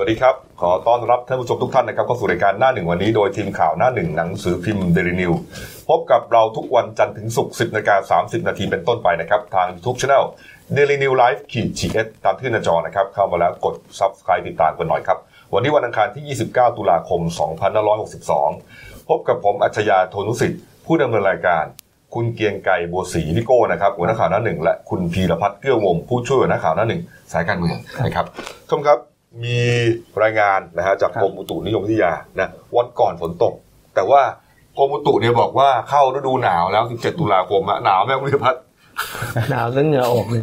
สวัสดีครับ ขอต้อนรับท่านผู้ชมทุกท่านนะครับเข้าสู่รายการหน้าหนึ่งวันนี้โดยทีมข่าวหน้าหนึ่งหนังสือพิมพ์เดลินิวพบกับเราทุกวันจันทร์ถึงศุกร์10นาฬิกา30 นาทีเป็นต้นไปนะครับ ทางทุกช่อง Daily New Life ขีด GS ตามที่หน้าจอนะครับ เข้ามาแล้วกด Subscribe ติดตามกันหน่อยครับ วันนี้วันอังคารที่ 29 ตุลาคม 2562 พบกับผมอัจฉริยะโทนุสิทธิ์ผู้ดำเนินรายการ คุณเกรียงไกรบัวศรีพี่โก้นะครับหัวหน้าข่าวหน้าหนึ่งและคุณพีรพัฒน์เกื้อวงผู้ช่วยหัวหน้าข่าวหน้าหนึ่งสายการเมืองนะครับท่านผู้ชมครับ มีรายงานนะฮะจากกรมอุตุนิยมวิทยานะวันก่อนฝนตก แต่ว่ากรมอุตุเนี่ยบอกว่าเข้าฤดูหนาวแล้ว 17 ตุลาคมอะหนาวไหมคุณพีรพัฒน์หนาวจนเหงื่อออกเลย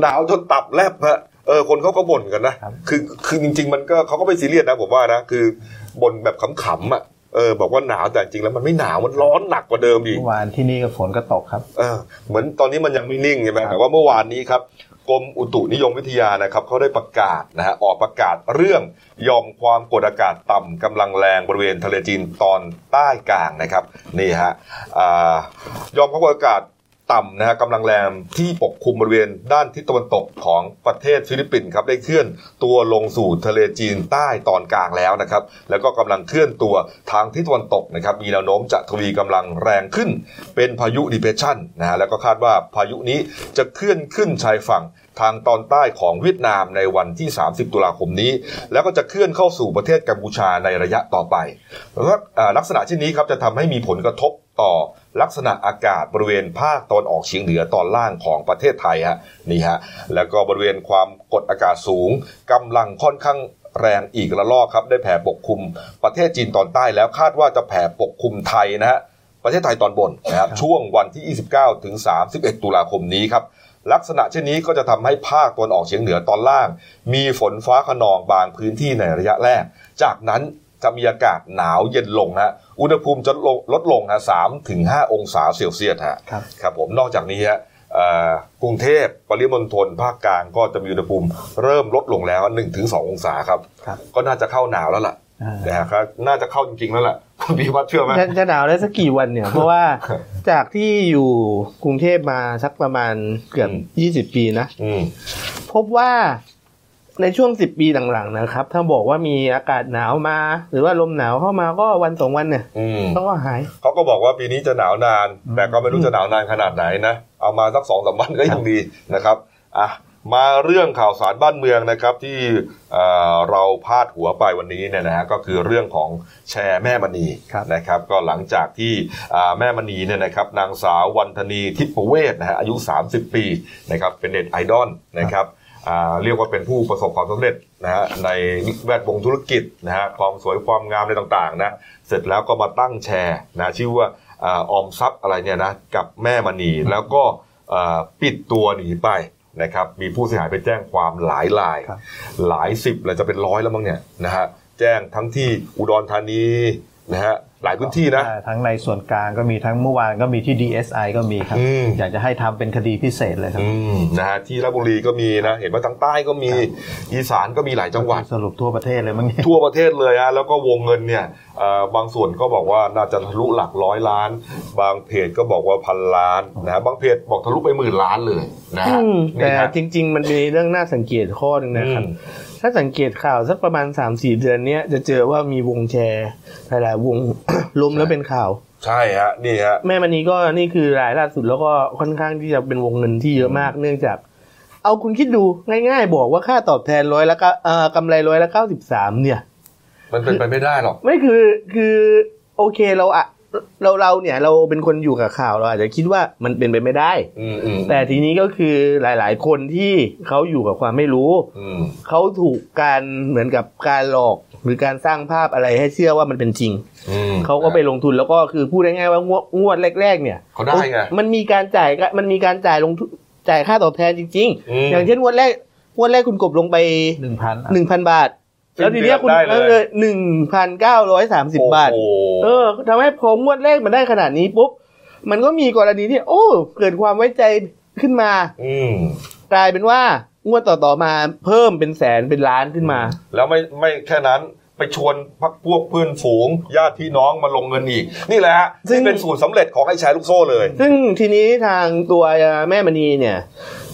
หนาวจนตับแลบฮะเออคนเขาก็บ่นกันนะครับคือคือจริง ๆ มันก็เขาก็ไม่ซีเรียสนะผมว่านะคือบ่นแบบขำๆอะเออบอกว่าหนาวแต่จริงแล้วมันไม่หนาวมันร้อนหนักกว่าเดิมอีกเมื่อวานที่นี่ก็ฝนก็ตกครับเออเหมือนตอนนี้มันยังไม่นิ่งใช่ไหมแต่ว่าเมื่อวานนี้ครับ กรมอุตุนิยมวิทยานะครับเขาได้ประกาศนะฮะออกประกาศเรื่องหย่อมความกดอากาศต่ำกำลังแรงบริเวณทะเลจีนตอนใต้กลางนะครับนี่ฮะอ่าหย่อมความกดอากาศ ต่ำนะฮะกำลังแรงที่ปกคลุมบริเวณด้านทิศตะวันตกของประเทศฟิลิปปินส์ครับได้เคลื่อนตัวลงสู่ทะเลจีนใต้ตอนกลางแล้วนะครับแล้วก็กำลังเคลื่อนตัวทางทิศตะวันตกนะครับมีแนวโน้มจะทวีกำลังแรงขึ้น เป็นพายุดิเพชชันนะฮะแล้วก็คาดว่าพายุนี้จะเคลื่อนขึ้นชายฝั่ง ทางตอนใต้ของเวียดนามในวันที่ 30 ตุลาคมนี้ แล้วก็จะเคลื่อนเข้าสู่ประเทศกัมพูชาในระยะต่อไปแล้วก็ลักษณะเช่นนี้ครับจะทำให้มีผลกระทบต่อลักษณะอากาศบริเวณภาคตอนออกเฉียงเหนือตอนล่างของประเทศไทยฮะนี่ฮะแล้วก็บริเวณความกดอากาศสูงกำลังค่อนข้างแรงอีกระลอกครับ ได้แผ่ปกคลุมประเทศจีนตอนใต้แล้วคาดว่าจะแผ่ปกคลุมไทยนะฮะประเทศไทยตอนบนนะครับช่วงวันที่ 29 ถึง 31 ตุลาคมนี้ครับ ลักษณะเช่นนี้ก็จะทำให้ภาคตะวันออกเฉียงเหนือตอนล่าง มีฝนฟ้าขนองบางพื้นที่ในระยะแรก จากนั้นจะมีอากาศหนาวเย็นลงฮะ อุณหภูมิจะลดลดลงฮะ3ถึง5องศาเซลเซียสฮะ ครับครับผมนอกจากนี้ฮะเอ่อกรุงเทพปริมณฑลภาคกลางก็จะมีอุณหภูมิเริ่มลดลงแล้ว 1-2 องศาครับครับก็น่าจะเข้าหนาวแล้วล่ะอ่านะฮะครับน่าจะเข้าจริงๆแล้วล่ะคุณ พีวัฒน์เชื่อไหมจะจะหนาวได้สักกี่วันเนี่ย เพราะว่าจากที่อยู่กรุงเทพมาสักประมาณเกือบอืมยี่สิบปีนะอืมพบว่าในช่วงสิบปีหลังๆนะครับ ถ้าบอกว่ามีอากาศหนาวมา หรือว่าลมหนาวเข้ามาก็วันสองวันเนี่ยอืมต้องก็หายเขาก็บอกว่าปีนี้จะหนาวนาน แต่ก็ไม่รู้จะหนาวนานขนาดไหนนะ เอามาสักสองสามวันก็ยังดีนะครับ อะ มาเรื่องข่าวสารบ้านเมืองนะครับที่เอ่อเราพาดหัวไปวันนี้เนี่ยนะฮะก็คือเรื่องของแชร์แม่มณีครับนะครับ ก็หลังจากที่อ่าแม่มณีเนี่ยนะครับนางสาววันธนีทิพเวศนะฮะอายุ 30 ปีนะครับเป็นเน็ตไอดอลนะครับอ่าเรียกว่าเป็นผู้ประสบความสำเร็จนะฮะในแวดวงธุรกิจนะฮะความสวยความงามอะไรต่างๆนะเสร็จแล้วก็มาตั้งแชร์นะชื่อว่าอาออมทรัพย์อะไรเนี่ยนะกับแม่มณีแล้วก็อ่าปิดตัวหนีไป นะครับมีผู้เสียหายไปแจ้งความหลายรายครับหลายสิบเลยจะเป็นร้อยแล้วมั้งเนี่ยนะฮะแจ้งทั้งที่อุดรธานีนะฮะ หลายพื้นที่นะอ่าทั้งในส่วนกลางก็มีทั้งเมื่อวานก็มีที่ DSI ก็มีครับอืมอยากจะให้ทำเป็นคดีพิเศษเลยครับอืมนะฮะที่ราชบุรีก็มีนะเห็นว่าทางใต้ก็มีอีสานก็มีหลายจังหวัดสรุปทั่วประเทศเลยมั้งเนี่ยทั่วประเทศเลยฮะแล้วก็วงเงินเนี่ยเอ่อบางส่วนก็บอกว่าน่าจะทะลุหลักร้อยล้าน บางเพจก็บอกว่าพันล้านนะฮะบางเพจบอกทะลุไปหมื่นล้านเลยนะฮะอืมนี่แต่ฮะจริง ๆ มันมีเรื่องน่าสังเกตข้อหนึ่งนะครับอืม ถ้าสังเกตข่าวสักประมาณ 3-4 เดือนเนี้ยจะเจอว่ามีวงแชร์หลายๆวง ล้มแล้วเป็นข่าว ใช่ฮะนี่ฮะแม่มณีก็นี่คือรายล่าสุดแล้วก็ค่อนข้างที่จะเป็นวงเงินที่เยอะมากเนื่องจาก เอาคุณคิดดูง่ายๆ บอกว่าค่าตอบแทนร้อยละเก้าเอ่อกำไรร้อยละเก้าสิบสามเนี่ย มันเป็นไปไม่ได้หรอกไม่คือคือโอเคเราอะ เราเราเนี่ยเราเป็นคนอยู่กับข่าวเราอาจจะคิดว่ามันเป็นไปไม่ได้อืมอืมแต่ทีนี้ก็คือหลาย ๆ คนที่เขาอยู่กับความไม่รู้อืมเขาถูกการเหมือนกับการหลอกหรือการสร้างภาพอะไรให้เชื่อว่ามันเป็นจริงอืมเขาก็ไปลงทุนแล้วก็คือพูดง่ายๆว่างวดงวดแรก ๆ เนี่ยเขาได้ไงมันมีการจ่ายก็มันมีการจ่ายลงทุนจ่ายค่าตอบแทนจริงอืมๆอย่างเช่นงวดแรกงวดแรกคุณกบลงไปหนึ่งพันหนึ่งพันบาท แล้วทีเนี้ยคุณได้เลยเลยหนึ่งพันเก้าร้อยสามสิบบาทโอ้โหเออทำให้พองวดแรกมันได้ขนาดนี้ปุ๊บ มันก็มีกรณีที่ โอ้ เกิดความไว้ใจขึ้นมา อืมกลายเป็นว่างวดต่อๆมาเพิ่มเป็นแสนเป็นล้านขึ้นมา แล้วไม่ไม่แค่นั้นไปชวนพักพวกเพื่อนฝูง ญาติพี่น้องมาลงเงินอีก นี่แหละฮะซึ่งนี่เป็นสูตรสำเร็จของไอ้แชร์ลูกโซ่เลย ซึ่งทีนี้ทางตัวแม่มณีเนี่ย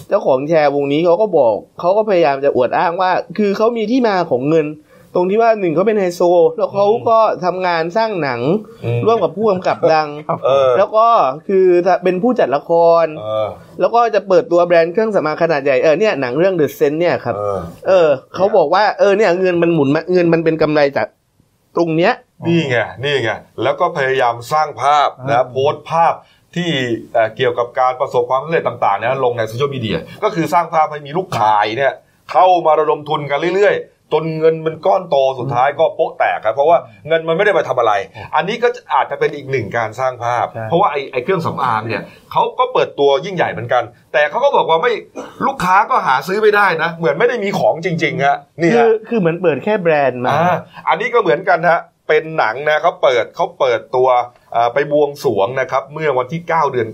เจ้าของแชร์วงนี้เขาก็บอกเขาก็พยายามจะอวดอ้างว่า คือเขามีที่มาของเงิน ตรงที่ว่าหนึ่งเขาเป็นไฮโซ แล้วเขาก็ทำงานสร้างหนังอืมร่วมกับผู้กำกับดังเออแล้วก็คือเป็นผู้จัดละครเออแล้วก็จะเปิดตัวแบรนด์เครื่องสำอางขนาดใหญ่เออเนี่ยหนังเรื่อง The Sense เนี่ยครับเออเออเขาบอกว่าเออเนี่ยเงินมันหมุนมาเงินมันเป็นกำไรจากตรงเนี้ยนี่ไงนี่ไงแล้วก็พยายามสร้างภาพนะโพสต์ภาพ ที่เอ่อเกี่ยวกับการประสบความสำเร็จต่างๆนะลงในโซเชียลมีเดียก็คือสร้างภาพให้มีลูกขายเนี่ยเข้ามาระดมทุนกันเรื่อยๆ จนเงินมันก้อนโตสุดท้ายก็โป๊ะแตกครับเพราะว่าเงินมันไม่ได้ไปทำอะไร อันนี้ก็อาจจะเป็นอีกหนึ่งการสร้างภาพใช่เพราะว่าไอ้ไอ้เครื่องสำอางเนี่ยเขาก็เปิดตัวยิ่งใหญ่เหมือนกัน แต่เขาก็บอกว่าไม่ลูกค้าก็หาซื้อไม่ได้นะ เหมือนไม่ได้มีของจริงๆฮะนี่ฮะคือคือเหมือนเปิดแค่แบรนด์มาอ่าอันนี้ก็เหมือนกันฮะ เป็นหนังนะเขาเปิดเขาเปิดตัวอ่าไปบวงสรวงนะครับ เมื่อวันที่ 9 เดือน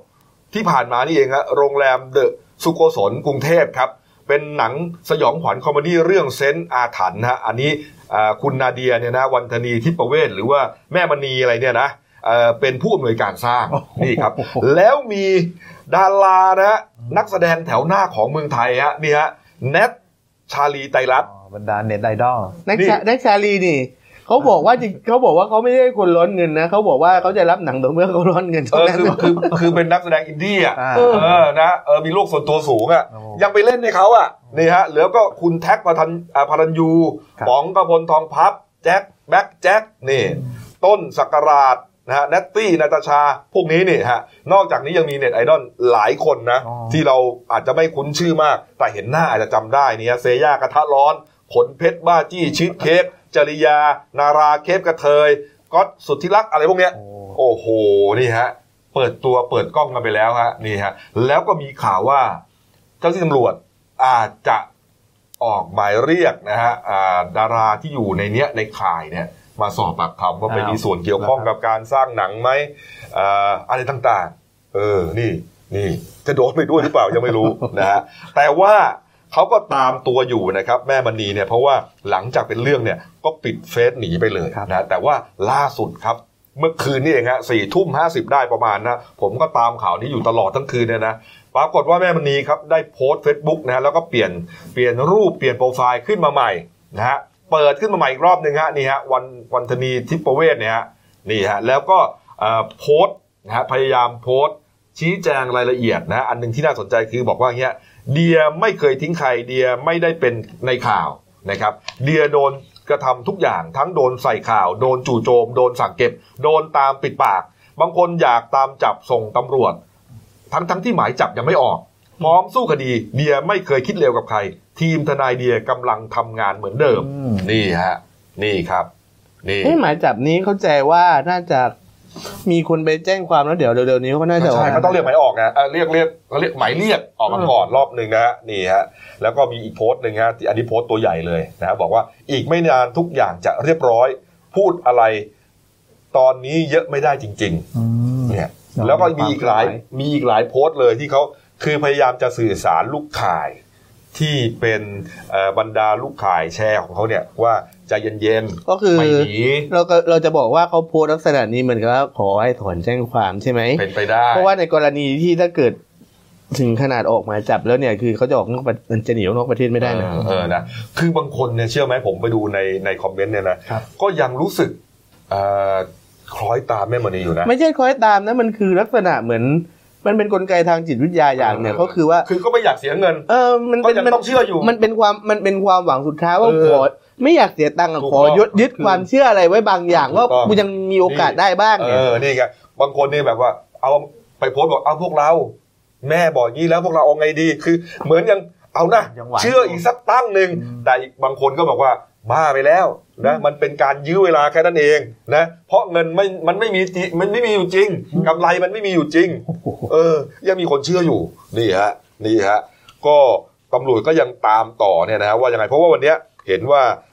9 ที่ผ่านมานี่เองฮะโรงแรมเดอะสุโกศลกรุงเทพครับ เป็นหนังสยองขวัญ comedy เรื่องเซนต์อาถรรพ์นะฮะอันนี้อ่าคุณนาเดียเนี่ยนะวรรธนีทิพเวศหรือว่าแม่มณีอะไรเนี่ยนะเอ่อเป็นผู้อำนวยการสร้างนี่ครับ แล้วมีดารานะฮะนักแสดงแถวหน้าของเมืองไทยฮะนี่ฮะแนทชาลีไตรรัตน์อ๋อบรรดาเน็ตไอดอลนักนี่ชานักชาลีนี่ เขาบอกว่าจริงเขาบอกว่าเขาไม่ได้คนร้อนเงินนะเขาบอกว่าเขาจะรับหนังต่อเมื่อเขาร้อนเงินเอเท่าอนั้น คือคือคือเป็นนักแสดงอินดี้อะอ่า เออเออนะเออมีโลกส่วนตัวสูงอะ โอ้ยังไปเล่นในเขาอะนี่ฮะแล้วก็คุณแท็กพทันอ่าพลันยูครับ ป๋องกพลทองพับ แจ็คแบ็คแจ็คนี่ ต้นสักราชนะฮะเนตตี้นาตาชา พวกนี้นี่ฮะนอกจากนี้ยังมีเน็ตไอดอลหลายคนนะ อ๋อ ที่เราอาจจะไม่คุ้นชื่อมาก แต่เห็นหน้าอาจจะจำได้เนี่ยเซย่ากระทะร้อนขนเพชรบ้าจี้ชีสเค้ก จริยา นาราเคปกระเทยก๊อตสุทธิรักษ์อะไรพวกเนี้ยโอ้โอ้โหนี่ฮะเปิดตัวเปิดกล้องกันไปแล้วฮะนี่ฮะแล้วก็มีข่าวว่า เจ้าที่ตำรวจอาจจะออกหมายเรียกนะฮะอ่าดาราที่อยู่ในเนี้ยในข่ายเนี่ยมาสอบปากคำว่าไปอ้าวมีส่วนเกี่ยวข้องกับการสร้างหนังไหมอ่าอะไรต่างๆ เออนี่นี่จะโดนไปด้วยหรือเปล่ายังไม่รู้นะฮะแต่ว่า เขาก็ตามตัวอยู่นะครับแม่มณีเนี่ยเพราะว่าหลังจากเป็นเรื่องเนี่ยก็ปิดเฟซหนีไปเลยครับนะแต่ว่าล่าสุดครับเมื่อคืนนี่เองฮะสี่ทุ่มห้าสิบได้ประมาณนะ ผมก็ตามข่าวนี้อยู่ตลอดทั้งคืนเนี่ยนะปรากฏว่าแม่มณีครับได้โพสต์ Facebook นะแล้วก็เปลี่ยนเปลี่ยนรูปเปลี่ยนโปรไฟล์ขึ้นมาใหม่นะฮะเปิดขึ้นมาใหม่อีกรอบหนึ่งฮะนี่ฮะวันวันธนีทิพเวศเนี่ยฮะนี่ฮะแล้วก็เอ่อโพสต์นะฮะพยายามโพสต์ชี้แจงรายละเอียดนะอันหนึ่งที่น่าสนใจคือบอกว่าอย่างเงี้ย เดียไม่เคยทิ้งใครเดียไม่ได้เป็นในข่าวนะครับ เดียโดนกระทำทุกอย่างทั้งโดนใส่ข่าว โดนจู่โจม โดนสั่งเก็บ โดนตามปิดปาก บางคนอยากตามจับส่งตำรวจ ทั้งทั้งที่หมายจับยังไม่ออก พร้อมสู้คดีเดียไม่เคยคิดเลวกับใคร ทีมทนายเดียกำลังทำงานเหมือนเดิมอืมนี่ฮะ นี่ครับ นี่เอ้หมายจับนี้เข้าใจว่าน่าจะ มีคนไปแจ้งความแล้วเดี๋ยวเร็วๆนี้เขาน่าจะใช่เขาต้องเรียกหมายออกนะเอ่อเรียกเรียกเขาเรียกหมายเรียกออกมาก่อนรอบหนึ่งนะฮะนี่ฮะแล้วก็มีอีกโพสต์หนึ่งฮะที่อันนี้โพสต์ตัวใหญ่เลยนะฮะบอกว่าอีกไม่นานทุกอย่างจะเรียบร้อย พูดอะไร ตอนนี้เยอะไม่ได้จริงอืมๆเนี่ย แล้วก็มีอีกหลายมีอีกหลายโพสต์เลยที่เขาคือพยายามจะสื่อสารลูกข่ายที่เป็นเอ่อบรรดาลูกข่ายแชร์ของเขาเนี่ยว่า ใจเย็นก็คือๆไม่หนีเราก็เราจะบอกว่าเขาโพสต์ลักษณะนี้เหมือนกับว่าขอให้ถอนแจ้งความใช่ไหมเป็นไปได้ เพราะว่าในกรณีที่ถ้าเกิดถึงขนาดออกหมายจับแล้วเนี่ยคือเขาจะออกนอกประมันจะหนีออกนอกประเทศไม่ได้นะเออเออนะคือบางคนเนี่ยเชื่อไหมผมไปดูในในคอมเมนต์เนี่ยนะครับก็ยังรู้สึกเอ่อคล้อยตามแม่มณีอยู่นะ ไม่ใช่คอยตามนะมันคือลักษณะเหมือนมันเป็นกลไกทางจิตวิทยาอย่างเนี่ยเออก็คือว่า คือก็ไม่อยากเสียเงิน เออมันก็เป็นยังมันต้องเชื่ออยู่ มันเป็นความมันเป็นความหวังสุดท้ายว่าเออขอ ไม่อยากเสียตังค์อะถูกขอต้องยึดยึดความเชื่ออะไรไว้บางอย่าง ว่าถูกต้อง กูยังมีโอกาสได้บ้างเอเนี่ยอนี่ไงบางคนเนี่ยแบบว่า เอาไปโพสต์บอกเอาพวกเรา แม่บอกงี้แล้วพวกเราเอาไงดี คือ เหมือนยังเอานะยังหวัง เชื่ออีกสักตั้งหนึ่งอืมแต่อีกบางคนก็บอกว่าบ้าไปแล้วนะมันเป็นการยื้อเวลาแค่นั้นเองนะเพราะเงินไม่มันไม่มีจริงมันไม่มีอยู่จริงกำไรมันไม่มีอยู่จริง เออ ยังมีคนเชื่ออยู่นี่ฮะนี่ฮะ ก็ตำรวจก็ยังตามต่อเนี่ยนะฮะว่ายังไงเพราะว่าวันเนี้ยเห็นว่าเอ่อ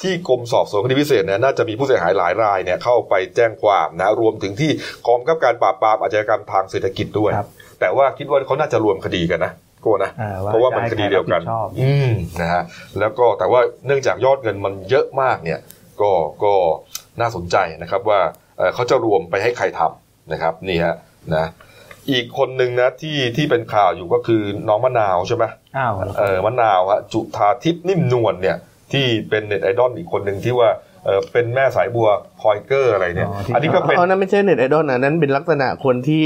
ที่กรมสอบสวนคดีพิเศษเนี่ยน่าจะมีผู้เสียหายหลายรายเนี่ยเข้าไปแจ้งความนะรวมถึงที่กองกำกับการปราบปรามอาชญากรรมทางเศรษฐกิจด้วยครับแต่ว่าคิดว่าเขาน่าจะรวมคดีกันนะโกนะอ่เพราะว่ามันคดีเดียวกันจะให้ใครรับผิดชอบอืมนะฮะแล้วก็แต่ว่าเนื่องจากยอดเงินมันเยอะมากเนี่ย ก็ก็น่าสนใจนะครับว่าเอ่อเขาจะรวมไปให้ใครทำนะครับนี่ฮะนะอีกคนหนึ่งนะที่ที่เป็นข่าวอยู่ก็คือน้องมะนาวใช่ไหมอ้าวเออมะนาวฮะจุธาทิพย์นิ่มนวลเนี่ย ที่เป็นเน็ตไอดอลอีกคนหนึ่งที่ว่าเออเป็นแม่สายบัวพลอยเกอร์อะไรเนี่ย อันนี้ก็เป็นเอานั้นไม่ใช่เน็ตไอดอลนะนั้นเป็นลักษณะคนที่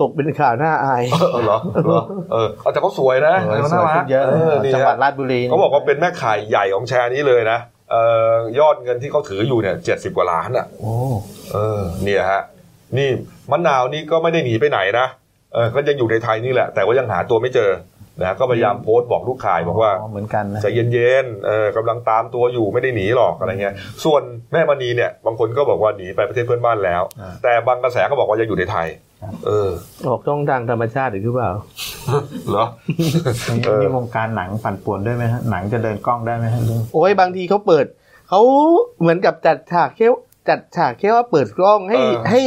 ตกเป็นข่าวหน้าอายเออเหรอเหรอเออเอาแต่เขาสวยนะเออเขาสน่าวยรัขึ้กนเยอะเออนี่จังหวัดฮะราชบุรีเขาบอกว่าเป็นแม่ขายใหญ่ของแชร์นี้เลยนะเอ่อยอดเงินที่เขาถืออยู่เนี่ยเจ็ดสิบกว่าล้านอะโอ้เออเนี่ยฮะนี่มะนาวนี่ก็ไม่ได้หนีไปไหนนะเออก็ยังอยู่ในไทยนี่แหละ แต่ว่ายังหาตัวไม่เจอ นะก็พยายามโพสต์บอกลูกขายบอกว่าเหมือนกันนะใจเย็นๆเออกำลังตามตัวอยู่ไม่ได้หนีหรอกอะไรเงี้ยส่วนแม่มณีเนี่ยบางคนก็บอกว่าหนีไปประเทศเพื่อนบ้านแล้วอ่าแต่บางกระแสก็บอกว่ายังอยู่ในไทยครับเออ ออกช่องทางธรรมชาติหรือเปล่าเหรอเออนี่วงการหนังปั่นป่วนด้วยไหมฮะหนังจะเดินกล้องได้ไหมฮะลุงโอ้ยบางทีเขาเปิดเขาเหมือนกับจัดฉากแค่จัดฉากแค่ว่าเปิดกล้องให้เออให้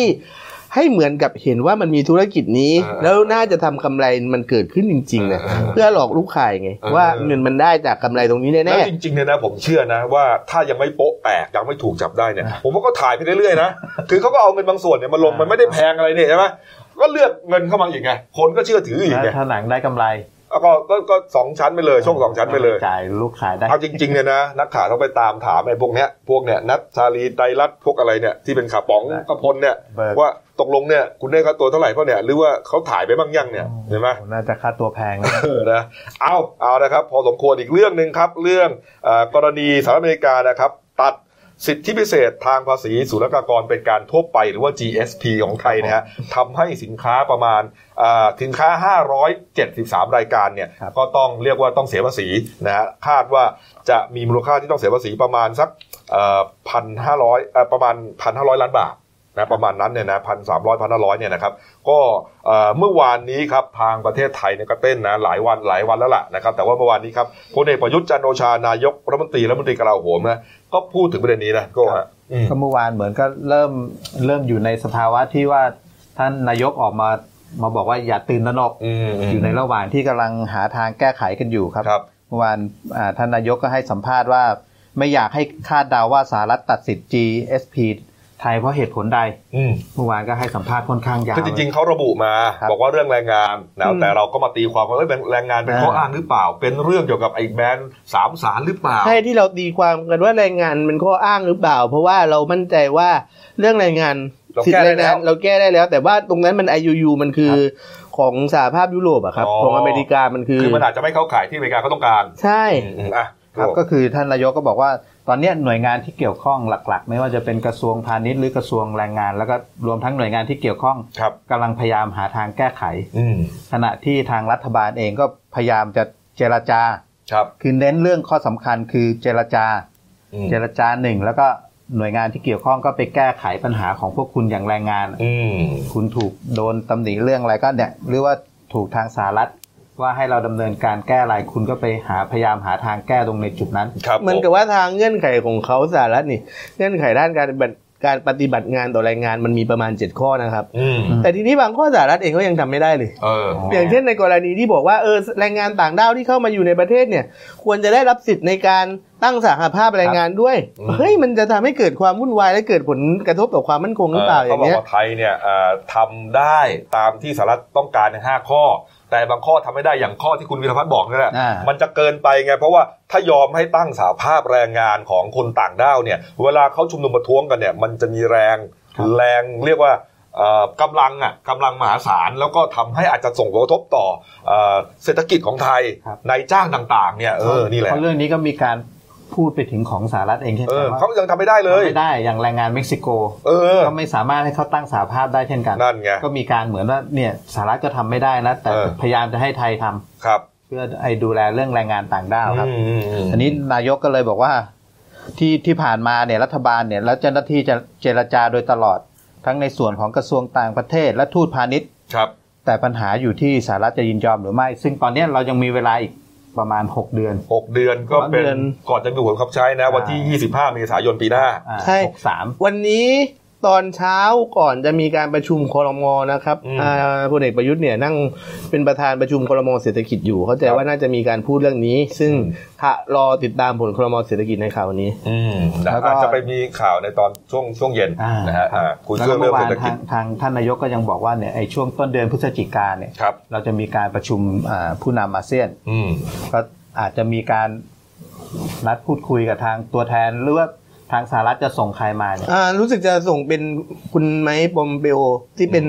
ให้เหมือนกับเห็นว่ามันมีธุรกิจนี้เออแล้วน่าจะทำกำไรมันเกิดขึ้นจริงๆนะเออเออเพื่อหลอกลูกขายไงเออว่าเงินมันได้จากกำไรตรงนี้แล้แน่วจริงๆเนี่ยนะผมเชื่อนะว่าถ้ายังไม่โป๊ะแตกยังไม่ถูกจับได้เนี่ยผมว่าก็ถ่ายไปเรื่อยๆนะคือเขาก็เอาเงินบางส่วนเนี่ยมาลงมันไม่ได้แพงอะไรเนี่ยใช่ไหมก็เลือกเงินเข้ามาอีกไงคนก็เชื่อถืออีกแล้วไงถ้าหนังได้กำไร แล้วก็ก็ก็สองชั้นไปเลยช่องสองชั้นไปเลย จ่ายลูกขายได้ เอาจริงๆเนี่ยนะ นักข่าวต้องไปตามถามไอ้พวกเนี้ยพวกเนี้ยนัทชาลีไตรรัตน์พวกอะไรเนี่ยที่เป็นขาป๋องได้กระพลเนี่ยเบิก ว่าตกลงเนี่ยคุณได้ค่าตัวเท่าไหร่เพราะเนี่ยหรือว่าเขาถ่ายไปบ้างยังเนี่ยเห็นไหม น่าจะค่าตัวแพงนะ เออนะเอาเอานะครับ พอสมควรอีกเรื่องหนึ่งครับ เรื่องเออกรณีสหรัฐอเมริกานะครับ ตัด สิทธิพิเศษทางภาษีศุลกากรเป็นการทั่วไปหรือว่า GSP ของไทยนะฮะทำให้สินค้าประมาณอ่าสินค้า 573 รายการเนี่ยครับก็ต้องเรียกว่าต้องเสียภาษีนะฮะคาดว่าจะมีมูลค่าที่ต้องเสียภาษีประมาณสักพันห้าร้อยประมาณพันห้าร้อยล้านบาท นะประมาณนั้นเนี่ยนะพันสามร้อยพันห้าร้อยเนี่ยนะครับก็เอ่อเมื่อวานนี้ครับทางประเทศไทยเนี่ยก็เต้นนะหลายวันหลายวันแล้วล่ะนะครับแต่ว่าเมื่อวานนี้ครับพลเอกประยุทธ์จันทร์โอชานายกรัฐมนตรีรัฐมนตรีกลาโหมนะก็พูดถึงประเด็นนี้นะก็ฮะอืมก็เมื่อวานเหมือนก็เริ่มเริ่มอยู่ในสภาวะที่ว่าท่านนายกออกมามาบอกว่าอย่าตื่นตระหนกอืมมอยู่ในระหว่างที่กำลังหาทางแก้ไขกันอยู่ครับครับเมื่อวานอ่าท่านนายกก็ให้สัมภาษณ์ว่า ไม่อยากให้คาดเดาว่าสหรัฐตัดสิทธิ์ GSP ไทยเพราะเหตุผลใดอืมเมื่อวานก็ให้สัมภาษณ์ค่อนข้างยาวคือจริงๆเขาระบุมาครับบอกว่าเรื่องแรงงานนะอืมแต่เราก็มาตีความว่าเอ้ยเป็นแรงงานเป็นอ่าข้ออ้างหรือเปล่า เป็นเรื่องเกี่ยวกับไอ้แบรนด์สามสารหรือเปล่าๆใช่ที่เราตีความกันว่าแรงงานเป็นข้ออ้างหรือเปล่า เพราะว่าเรามั่นใจว่าเรื่องแรงงานเราสิทแก้ธิได้แรงงานแล้วเราแก้ได้แล้ว แต่ว่าตรงนั้นมัน IUU มันคือของสหภาพยุโรปอะครับอ๋อของอเมริกามันคือคือมันอาจจะไม่เข้าข่ายที่อเมริกาเขาต้องการ ใช่อืมอืมอะครับก็คือท่านนายกก็บอกว่า ตอนเนี้ยหน่วยงานที่เกี่ยวข้องหลัก ๆ ไม่ว่าจะเป็นกระทรวงพาณิชย์หรือกระทรวงแรงงาน แล้วก็รวมทั้งหน่วยงานที่เกี่ยวข้องครับกำลังพยายามหาทางแก้ไขอืมขณะที่ทางรัฐบาลเองก็พยายามจะเจรจาครับคือเน้นเรื่องข้อสำคัญคือเจรจาอืมเจรจาหนึ่งแล้วก็หน่วยงานที่เกี่ยวข้องก็ไปแก้ไขปัญหาของพวกคุณอย่างแรงงานอืมคุณถูกโดนตำหนิเรื่องอะไรก็เนี่ยหรือว่าถูกทางสหรัฐ ว่าให้เราดำเนินการแก้อะไรคุณก็ไปหาพยายามหาทางแก้ตรงในจุดนั้นครับเหมือนกับว่าทางเงื่อนไขของเขาสหรัฐนี่ เงื่อนไขด้านการปฏิบัติการปฏิบัติงานต่อแรงงานมันมีประมาณ 7 ข้อนะครับอืมแต่ทีนี้บางข้อสหรัฐเองก็ยังทำไม่ได้เลยเอออ๋อออย่างเช่นในกรณีที่บอกว่าเออแรงงานต่างด้าวที่เข้ามาอยู่ในประเทศเนี่ย ควรจะได้รับสิทธิ์ในการตั้งสหภาพแรงงานด้วยอืมเฮ้ยมันจะทำให้เกิดความวุ่นวายและเกิดผลกระทบต่อความมั่นคงหรือเปล่าอเขาย่างบอกเงี้ยว่าไทยเนี่ยเอ่อทำได้ตามที่สหรัฐต้องการในห้าข้อ แต่บางข้อทำไม่ได้อย่างข้อที่คุณวิรพัฒน์บอกนั่นแหละอ่ามันจะเกินไปไง เพราะว่าถ้ายอมให้ตั้งสาภาพแรงงานของคนต่างด้าวเนี่ย เวลาเขาชุมนุมประท้วงกันเนี่ยมันจะมีแรงครับแรงเรียกว่าเอ่อกำลังอะกำลังมหาศาลแล้วก็ทำให้อาจจะส่งผลกระทบต่อเอ่อเศรษฐกิจของไทยในจ้างต่างๆเนี่ยเออนี่แหละเพราะเรื่องนี้ก็มีการ พูดไปถึงของสหรัฐเองใช่ไหเอมอว่าเขายังทำไม่ได้เลยทำไม่ได้อย่างแรงงานเม็กซิโกเออก็ไม่สามารถให้เขาตั้งสาภาพได้เช่นกันนั่นไงก็มีการเหมือนว่าเนี่ยสหรัฐก็ทำไม่ได้นะแต่เออพยายามจะให้ไทยทำครับ เพื่อไอ้ดูแลเรื่องแรงงานต่างด้าวครับอืมอืมอืมอันนี้นายกก็เลยบอกว่า ที่ที่ผ่านมาเนี่ยรัฐบาลเนี่ยแล้วเจ้าหน้าที่จะเจรจาโดยตลอด ทั้งในส่วนของกระทรวงต่างประเทศและทูตพาณิชย์ครับ แต่ปัญหาอยู่ที่สหรัฐจะยินยอมหรือไม่ ซึ่งตอนเนี้ยเรายังมีเวลาอีก ประมาณ 6 เดือนหกเดือนก็เป็เดืนอนก่อนจะมีผลบังคับใช้นะ วันที่ 25 เมษายนปีหน้าอ่าใช่หกสามวันนี้ ตอนเช้าก่อนจะมีการประชุมครมนะครับอืมอ่าพลเอกประยุทธ์เนี่ยนั่งเป็นประธานประชุมครมเศรษฐกิจอยู่ เข้าใจครับว่าน่าจะมีการพูดเรื่องนี้ ซึ่งอืมค่ะรอติดตามผลครมเศรษฐกิจในข่าววันนี้อืมนะแล้วก็อาจจะไปมีข่าวในตอนช่วงช่วงเย็นอ่านะฮะครับอ่าคุยแล้วเรื่ก็องเมื่เรื่องอวาเศรนษฐกิทาจงทางท่านนายกก็ยังบอกว่าเนี่ยไอ้ช่วงต้นเดือนพฤศจิกาเนี่ยครับเราจะมีการประชุมอ่าผู้นำอาเซียนอืมก็อาจจะมีการนัดพูดคุยกับทางตัวแทนหรือว่า ทางสหรัฐจะส่งใครมาเนี่ยอ่ารู้สึกจะส่งเป็นคุณไมค์ปอมเปโอที่เป็น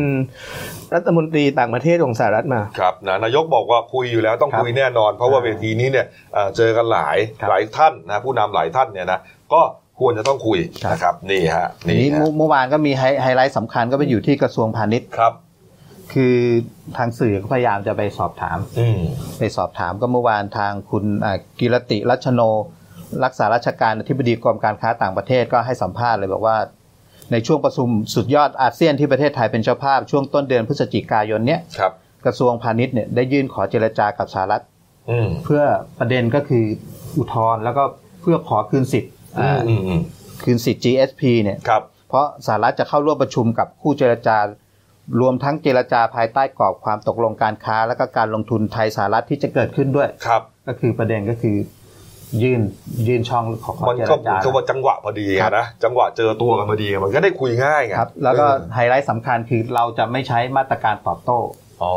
รัฐมนตรีต่างประเทศของสหรัฐมา ครับนะนายกบอกว่าคุยอยู่แล้วต้องครับคุยแน่นอน เพราะว่าเวทีนี้เนี่ยเอ่อเจอกันหลายครับหลายท่านนะผู้นำหลายท่านเนี่ยนะก็ควรจะต้องคุยครับนะครับนี่ฮะทีนี้ฮะเมื่อเมื่อวานก็มีไฮไฮไลท์สำคัญก็ไปอยู่ที่กระทรวงพาณิชย์ครับ คือทางสื่อก็พยายามจะไปสอบถามอืมไปสอบถามก็เมื่อวานทางคุณอ่ากิรติรัชโน รักษาราชการอธิบดีกรมการค้าต่างประเทศก็ให้สัมภาษณ์เลยบอกว่า ในช่วงประชุมสุดยอดอาเซียนที่ประเทศไทยเป็นเจ้าภาพช่วงต้นเดือนพฤศจิกายนเนี้ยครับกระทรวงพาณิชย์เนี่ยได้ยื่นขอเจรจากับสหรัฐอืมเพื่อประเด็นก็คืออุทธรณ์แล้วก็เพื่อขอคืนสิทธิ์อือ่ามอืมอืมคืนสิทธิ์ GSP เนี่ยครับเพราะสหรัฐจะเข้าร่วมประชุมกับคู่เจรจารวมทั้งเจรจาภายใต้กรอบความตกลงการค้า และก็การลงทุนไทยสหรัฐที่จะเกิดขึ้นด้วยครับ ก็คือประเด็นก็คือ ยื่นยื่นช่องขอขอมันเจรก็จาคือว่าจังหวะพอดีครับนะจังหวะเจอตัวกันพอดีมันก็ได้คุยง่ายไงครับ แล้วก็เออไฮไลท์สำคัญคือเราจะไม่ใช้มาตรการตอบโต้อ๋อ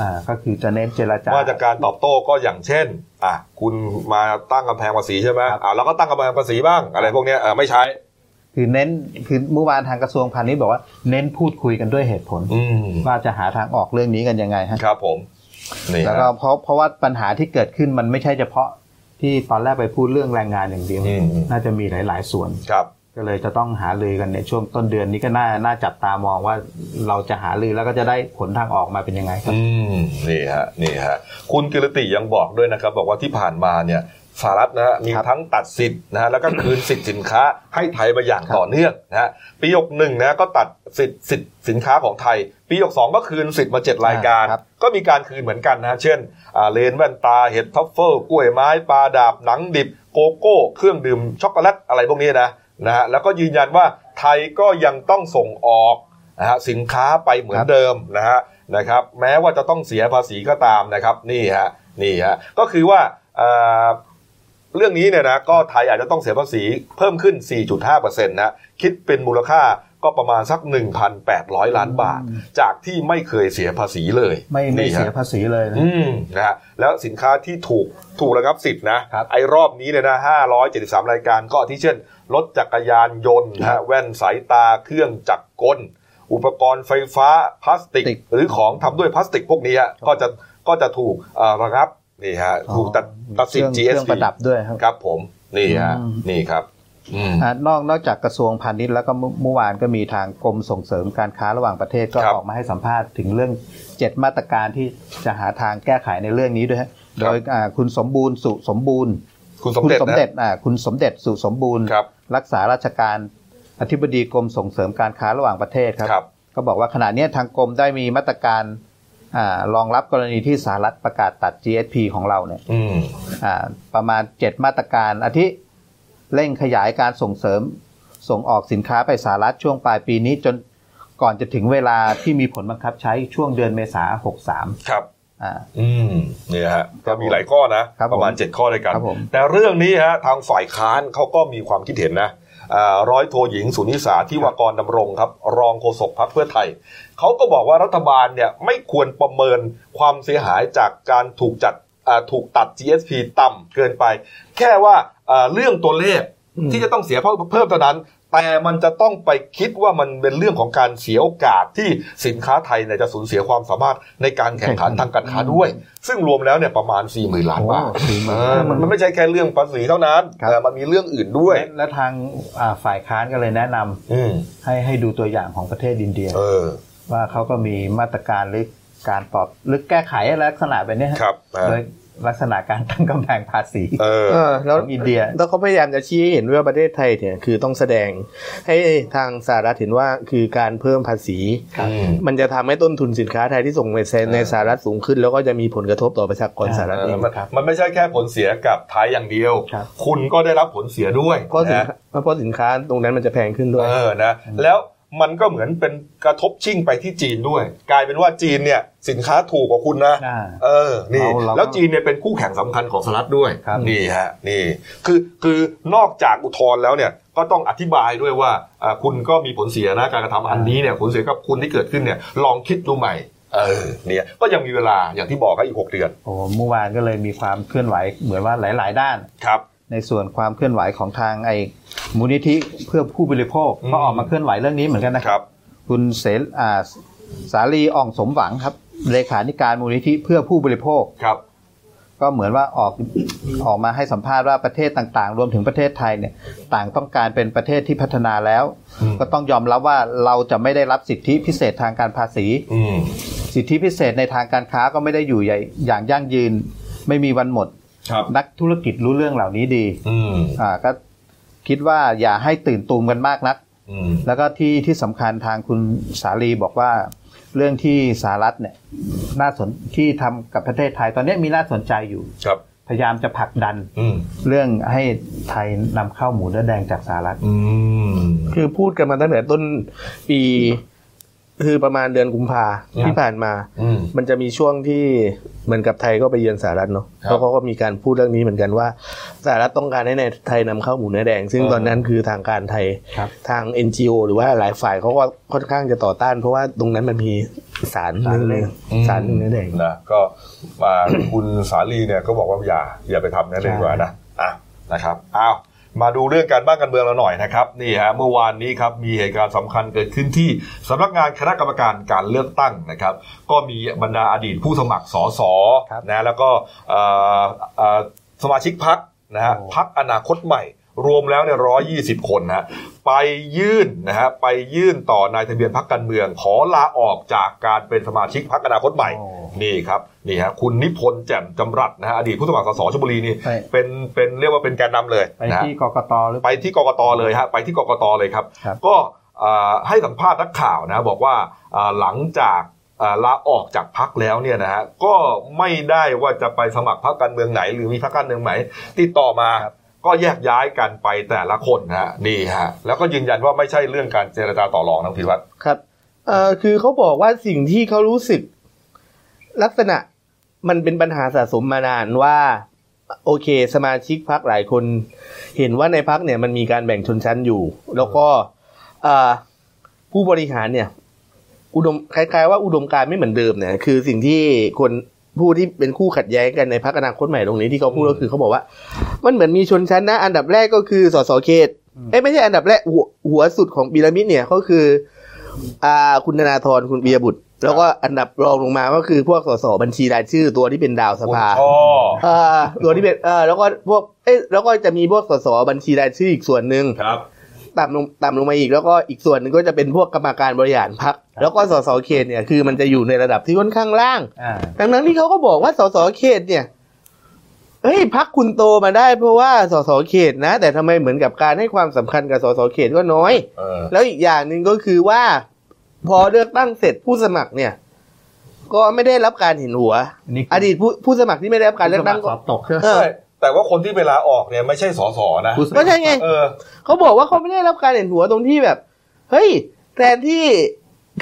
อ่าก็คือจะเน้นเจรจามาตรการตอบโต้ก็อย่างเช่นอะคุณมาตั้งกำแพงภาษีใช่ไหมครับอ่าเราก็ตั้งกำแพงภาษีบ้างอะไรพวกเนี้ยเออไม่ใช้คือเน้นคือเมื่อวานทางกระทรวงพาณิชย์บอกว่าเน้นพูดคุยกันด้วยเหตุผลอืมว่าจะหาทางออกเรื่องนี้กันยังไงฮะครับผมนี่แล้วฮะก็เพราะเพราะว่าปัญหาที่เกิดขึ้นมันไม่ใช่เฉพาะ ที่ตอนแรกไปพูดเรื่องแรงงานอย่างเดียวอืมน่าจะมีหลาย ๆ ส่วนครับก็เลยจะต้องหารือกันในช่วงต้นเดือนนี้ก็น่าน่าจับตามองว่าเราจะหารือแล้วก็จะได้ผลทางออกมาเป็นยังไงครับ อืมนี่ฮะนี่ฮะคุณกิรติยังบอกด้วยนะครับ บอกว่าที่ผ่านมาเนี่ย สหรัฐนะฮะมีครับทั้งตัดสิทธิ์นะฮะแล้วก็คืนสิทธิ์สินค้าให้ไทยมาอย่างครับต่อเนื่องนะฮะปียกหนึ่งนะก็ตัดสิทธิ์สิทธิ์สินค้าของไทย ปียกสองก็คืนสิทธิ์มาเจ็ดรายการครับก็มีการคืนเหมือนกันนะฮะเช่นอ่าเลนส์แว่นตาเห็ดทรัฟเฟิลกล้วยไม้ปลาดาบหนังดิบโกโก้เครื่องดื่มช็อกโกแลตอะไรพวกนี้นะนะฮะแล้วก็ยืนยันว่าไทยก็ยังต้องส่งออกนะฮะสินค้าไปเหมือนครับเดิมนะฮะนะครับแม้ว่าจะต้องเสียภาษีก็ตามนะครับนี่ฮะนี่ฮะก็คือว่าอ่า เรื่องนี้เนี่ยนะก็ไทยอาจจะต้องเสียภาษีเพิ่มขึ้น 4.5%นะคิดเป็นมูลค่าก็ประมาณสัก 1,800 ล้านบาท จากที่ไม่เคยเสียภาษีเลย ไม่ไม่นี่ฮะเสียภาษีเลยนะอืมนะฮะแล้วสินค้าที่ถูกถูกระงับสิทธิ์นะครับไอ้รอบนี้เนี่ยนะ573 รายการก็ที่เช่น รถจักรยานยนต์นะฮะแว่นสายตาเครื่องจักรกล อุปกรณ์ไฟฟ้าพลาสติกติกหรือของทำด้วยพลาสติกพวกนี้ฮะก็จะก็จะถูกเอ่อระงับ นี่ฮะถูกตัดตัดสิทธิ์เครื่อง GSP เครื่องประดับด้วยครับครับ ผมนี่ฮะอืมนี่ครับอืมอ่านอกนอกจากกระทรวงพาณิชย์แล้วก็เมื่อเมื่อวานก็มีทางกรมส่งเสริมการค้าระหว่างประเทศก็ครับออกมาให้สัมภาษณ์ถึงเรื่องเจ็ดมาตรการที่จะหาทางแก้ไขในเรื่องนี้ด้วยฮะโดยอ่าคุณสมบูรณ์สุสมบูรณ์ คุณสมคุณเด็จสมนะเด็จอ่าคุณสมเด็จสุสมบูรณ์ครับรักษาราชการอธิบดีกรมส่งเสริมการค้าระหว่างประเทศครับครับก็บอกว่าขณะนี้ทางกรมได้มีมาตรการอ่า รองรับกรณีที่สหรัฐประกาศตัด GSP ของเราเนี่ยอืมอ่าประมาณ 7 มาตรการอาทิเร่งขยายการส่งเสริมส่งออกสินค้าไปสหรัฐช่วงปลายปีนี้จนก่อนจะถึงเวลาที่มีผลบังคับใช้ช่วงเดือนเมษา63ครับอ่าอืมเนี่ยฮะก็มีหลายข้อนะครับผมประมาณ 7 ข้อด้วยกันครับผมแต่เรื่องนี้ฮะทางฝ่ายค้านเขาก็มีความคิดเห็นนะอ่าร้อยโทหญิงสุนิสาที่วากรดำรงครับ รองโฆษกพรรคเพื่อไทย เขาก็บอกว่ารัฐบาลเนี่ยไม่ควรประเมินความเสียหายจากการถูกจัดอ่าถูกตัด GSP ต่ำเกินไป แค่ว่าอ่าเรื่องตัวเลขอืมที่จะต้องเสียเพิ่มเพิ่มเท่านั้น แต่มันจะต้องไปคิดว่ามันเป็นเรื่องของการเสียโอกาสที่สินค้าไทยเนี่ยจะสูญเสียความสามารถในการแข่งขันทางการค้าด้วย ซึ่งรวมแล้วเนี่ยประมาณ 4 0,000 ล้านบาทโอ้40,000เออมันมันไม่ใช่แค่เรื่องภาษีเท่านั้นครับแต่มันมีเรื่องอื่นด้วย และและทางอ่าฝ่ายค้านก็เลยแนะนำอืมให้ให้ดูตัวอย่างของประเทศอินเดียเออ ว่าเขาก็มีมาตรการหรือการตอบหรือแก้ไขอะไรลักษณะแบบเนี้ยฮะครับอ่าโดยลักษณะการตั้งกำแพงภาษีเออเออแล้วของอินเดีย แล้วเขาพยายามจะชี้ให้เห็นว่าประเทศไทยเนี่ยคือต้องแสดงให้ทางสหรัฐเห็นว่าคือการเพิ่มภาษีอืมมันจะทำให้ต้นทุนสินค้าไทยที่ส่งไปในสหรัฐสูงขึ้น แล้วก็จะมีผลกระทบต่อประชากรสหรัฐเอเอองมันครับมันไม่ใช่แค่ผลเสียกับไทยอย่างเดียวครับคุณก็ได้รับผลเสียด้วยเพราะสินนะค้าเพราะสินค้าตรงนั้นมันจะแพงขึ้นด้วยเออนะแล้ว มันก็เหมือนเป็นกระทบชิ่งไปที่จีนด้วย กลายเป็นว่าจีนเนี่ยสินค้าถูกกว่าคุณนะอ่าเออนี่เราเราแล้วจีนเนี่ยเป็นคู่แข่งสำคัญของสหรัฐด้วยครับนี่ฮะนี่คือคือนอกจากอุทธรณ์แล้วเนี่ยก็ต้องอธิบายด้วยว่าอ่าคุณก็มีผลเสียนะการกระทำอันนี้เนี่ยผลเสียกับคุณที่เกิดขึ้นเนี่ยลองคิดดูใหม่เออเนี่ยก็ยังมีเวลาอย่างที่บอกก็อีกหกเดือนโอ้เมื่อวานก็เลยมีความเคลื่อนไหวเหมือนว่าหลาย ๆ ด้านครับ ในส่วนความเคลื่อนไหวของทางไอ้มูลนิธิเพื่อผู้บริโภคอืมก็ออกมาเคลื่อนไหวเรื่องนี้เหมือนกันนะคครับรับ คุณเสรอ่าสาลีอ่องสมหวังครับเลขาธิการมูลนิธิเพื่อผู้บริโภคครับ ก็เหมือนว่าออกออกมาให้สัมภาษณ์ว่าประเทศต่างๆ รวมถึงประเทศไทยเนี่ยต่างต้องการเป็นประเทศที่พัฒนาแล้วอืมก็ต้องยอมรับว่าเราจะไม่ได้รับสิทธิพิเศษทางการภาษีอืมสิทธิพิเศษในทางการค้าก็ไม่ได้อยู่อย่างยั่งยืน ไม่มีวันหมดครับ นักธุรกิจรู้เรื่องเหล่านี้ดีอืมอ่าก็คิดว่าอย่าให้ตื่นตูมกันมากนักอืมแล้วก็ที่ที่สำคัญทางคุณสาลีบอกว่า เรื่องที่สหรัฐเนี่ยน่าสนที่ทำกับประเทศไทยตอนนี้มีน่าสนใจอยู่ครับพยายามจะผลักดันอืมเรื่องให้ไทยนำเข้าหมูเนื้อแดงจากสหรัฐอืมคือพูดกันมาตั้งแต่ต้นปี คือประมาณเดือนกุมภาครับที่ผ่านมาอืมมันจะมีช่วงที่เหมือนกับไทยก็ไปเยือนสหรัฐเนาะครับแล้วเขาก็มีการพูดเรื่องนี้เหมือนกันว่าสหรัฐต้องการให้ในไทยนำเข้าหมูเนื้อแดง ซึ่งเออตอนนั้นคือทางการไทยครับทาง NGO หรือว่าหลายฝ่ายเขาก็ค่อนข้างจะต่อต้าน เพราะว่าตรงนั้นมันมีสารสารเล่นสารเนื้อแดงนะก็มาคุณสาลีเนี่ยก็บอกว่าอย่าอย่าไปทำนั่นเลยดีกว่านะอะนะครับอ้าว มาดูเรื่องการบ้านการเมืองเราหน่อยนะครับนี่ฮะเมื่อวานนี้ครับมีเหตุการณ์สำคัญเกิดขึ้นที่สำนักงานคณะกรรมการการเลือกตั้งนะครับ ก็มีบรรดาอดีตผู้สมัครสสครับนะแล้วก็เอ่อเอ่อสมาชิกพักนะฮะโอ้พักอนาคตใหม่ รวมแล้วเนี่ยร้อยี่สิบคนนะฮะไปยื่นนะฮะไปยื่นต่อนายทะเบียนพักการเมือง ขอลาออกจากการเป็นสมาชิกพักอนาคตใหม่โอ้นี่ครับนี่ฮะคุณนิพนธ์แจ่มจำรัดนะฮะอดีตผู้สมัครสสชลบุรีนี่ไปเป็นเป็นเรียกว่าเป็นแกนนำเลยไปนะฮะที่กกตหรือไปที่กกตเลยฮะไปที่กกตเลยครับครับก็อ่าให้สัมภาษณ์นักข่าวนะบอกว่าอ่าหลังจากอ่าลาออกจากพักแล้วเนี่ยนะฮะก็ไม่ได้ว่าจะไปสมัครพรรคการเมืองไหน หรือมีพรรคการเมืองไหนติดต่อมา ก็แยกย้ายกันไปแต่ละคนนะฮะนี่ฮะแล้วก็ยืนยันว่าไม่ใช่เรื่องการเจรจาต่อรองนะพิวัตรครับเอ่อคือเขาบอกว่าสิ่งที่เขารู้สึก ลักษณะมันเป็นปัญหาสะสมมานานว่า โอเค สมาชิกพักหลายคน เห็นว่าในพักเนี่ยมันมีการแบ่งชนชั้นอยู่ แล้วก็ผู้บริหารเนี่ย อุดมคล้ายๆว่าอุดมการไม่เหมือนเดิมเนี่ย คือสิ่งที่คน ผู้ที่เป็นคู่ขัดแย้งกันในพักอนาคตใหม่ตรงนี้ที่เขาพูดก็คือเขาบอกว่า มันเหมือนมีชนชั้นนะ อันดับแรกก็คือสสเขตเอ้ยไม่ใช่อันดับแรกหัวหัวสุดของพีระมิดเนี่ยก็คืออ่าคุณธนาธรคุณปียบุตร แล้วก็อันดับรองลงมาก็คือพวกสสบัญชีรายชื่อตัวที่เป็นดาวสภาคุณช่อเอ่าตัวที่เป็นเออแล้วก็พวกเอ้ยแล้วก็จะมีพวกสสบัญชีรายชื่ออีกส่วนหนึ่งครับ ต่ำลงต่ำลงมาอีก แล้วก็อีกส่วนหนึ่งก็จะเป็นพวกกรรมการบริหารพรรคแล้วก็สสเขตเนี่ยคือมันจะอยู่ในระดับที่ค่อนข้างล่างอ่าดังนั้นที่เขาก็บอกว่าสสเขตเนี่ยเฮ้ยพักคุณโตมาได้เพราะว่าสสเขตนะ แต่ทำไมเหมือนกับการให้ความสำคัญกับสสเขตก็น้อยเออแล้วอีกอย่างหนึ่งก็คือว่า พอเลือกตั้งเสร็จผู้สมัครเนี่ย ก็ไม่ได้รับการเห็นหัวอันนี้อดีตผู้ผู้สมัครที่ไม่ได้รับการเลือกตั้งสก็อบตกใช่ไหมเออใช่ แต่ว่าคนที่เวลาออกเนี่ยไม่ใช่สสนะผู้สมัครก็ใช่ไงเออเขาบอกว่าเขาไม่ได้รับการเห็นหัวตรงที่แบบ เฮ้ยแทนที่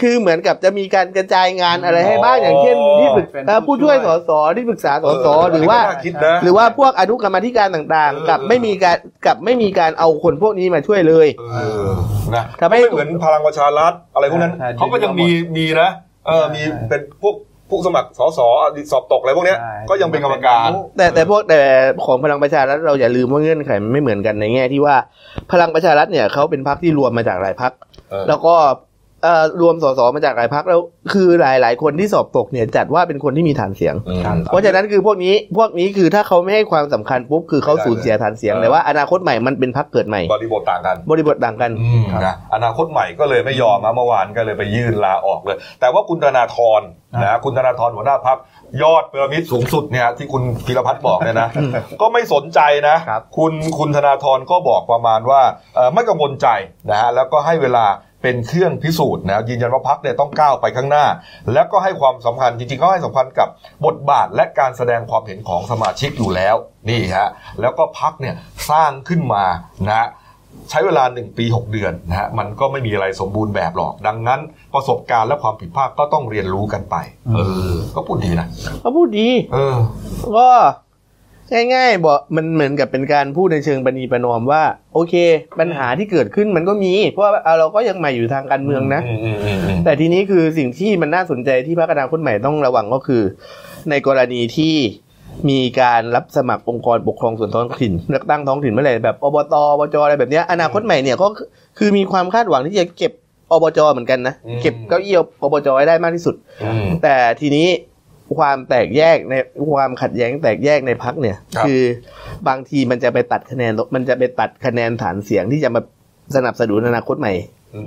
คือเหมือนกับจะมีการกระจายงานอะไรให้บ้างอย่างเช่นที่ปรึกเป็นเอ่อผู้ช่วยสสที่ปรึกษาสสหรือว่าน่คิดนะหรือว่าพวกอนุกรรมาธิการต่างเออๆกับไม่มีการกับไม่มีการเอาคนพวกนี้มาช่วยเลยเออนะทำให้ไม่เหมือนพลังประชารัฐอะไรพวกนั้นใช่เขาก็ยังมีมีนะเออมีใช่เป็นพวก ผู้สมัครสสอดีตสอบตกอะไรพวกเนี้ยใช่ ก็ยังเป็นกรรมการ แต่แต่พวกแต่ของพลังประชารัฐเราอย่าลืมว่าเงื่อนไขมันไม่เหมือนกันในแง่ที่ว่า พลังประชารัฐเนี่ยเขาเป็นพรรคที่รวมมาจากหลายพรรคเออ แล้วก็เอ่อ รวมสสมาจากหลายพักแล้วคือหลายหลาย ๆ คนที่สอบตกเนี่ยจัดว่าเป็นคนที่มีฐานเสียงอืมเพราะฉะนั้นคือพวกนี้พวกนี้คือถ้าเขาไม่ให้ความสำคัญปุ๊บคือเขาสูญเสียฐานเสียงเออแต่ว่าอนาคตใหม่มันเป็นพักเกิดใหม่บริบทต่างกัน บริบทต่างกันอืมนะอนาคตใหม่ก็เลยไม่ยอมนะเมื่อวานก็เลยไปยื่นลาออกเลย แต่ว่าคุณธนาธรนะคุณธนาธรหัวหน้าพักยอดพีระมิดสูงสุดเนี่ยที่คุณพิรพัฒน์บอกเนี่ยนะ ก็ไม่สนใจนะครับคุณคุณธนาธรก็บอกประมาณว่าเอ่อไม่กังวลใจนะฮะแล้วก็ให้เวลา เป็นเครื่องพิสูจน์นะยืนยันว่าพักเนี่ยต้องก้าวไปข้างหน้า แล้วก็ให้ความสำคัญจริงๆก็ให้สำคัญกับบทบาทและการแสดงความเห็นของสมาชิกอยู่แล้วนี่ฮะแล้วก็พักเนี่ยสร้างขึ้นมานะฮะใช้เวลา 1 ปี 6 เดือนนะฮะมันก็ไม่มีอะไรสมบูรณ์แบบหรอก ดังนั้นประสบการณ์และความผิดพลาดก็ต้องเรียนรู้กันไป เออ ก็พูดดีนะเขาพูดดี เออ ก็ ง่ายๆบอกมันเหมือนกับเป็นการพูดในเชิงปณีประนอมว่า โอเค ปัญหาที่เกิดขึ้นมันก็มี เพราะว่าเอาเราก็ยังใหม่อยู่ทางการเมืองนะอืมอืมอืมอืมแต่ทีนี้คือสิ่งที่มันน่าสนใจที่พรรคอนาคตใหม่ต้องระวังก็คือ ในกรณีที่มีการรับสมัครองค์กรปกครองส่วนท้องถิ่นเลือกตั้งท้องถิ่นเมื่อไหร่แบบอบตอบจอะไรแบบเนี้ยอนาคตใหม่เนี่ยก็คือคือมีความคาดหวังที่จะเก็บอบจเหมือนกันนะเก็บเก้าอี้อบจให้ได้มากที่สุดอืมแต่ทีนี้ ความแตกแยกในความขัดแย้งแตกแยกในพักเนี่ยครับอบางทีมันจะไปตัดคะแนนมันจะไปตัดคะแนนฐานเสียงที่จะมาสนับสนุนอนาคตใหม่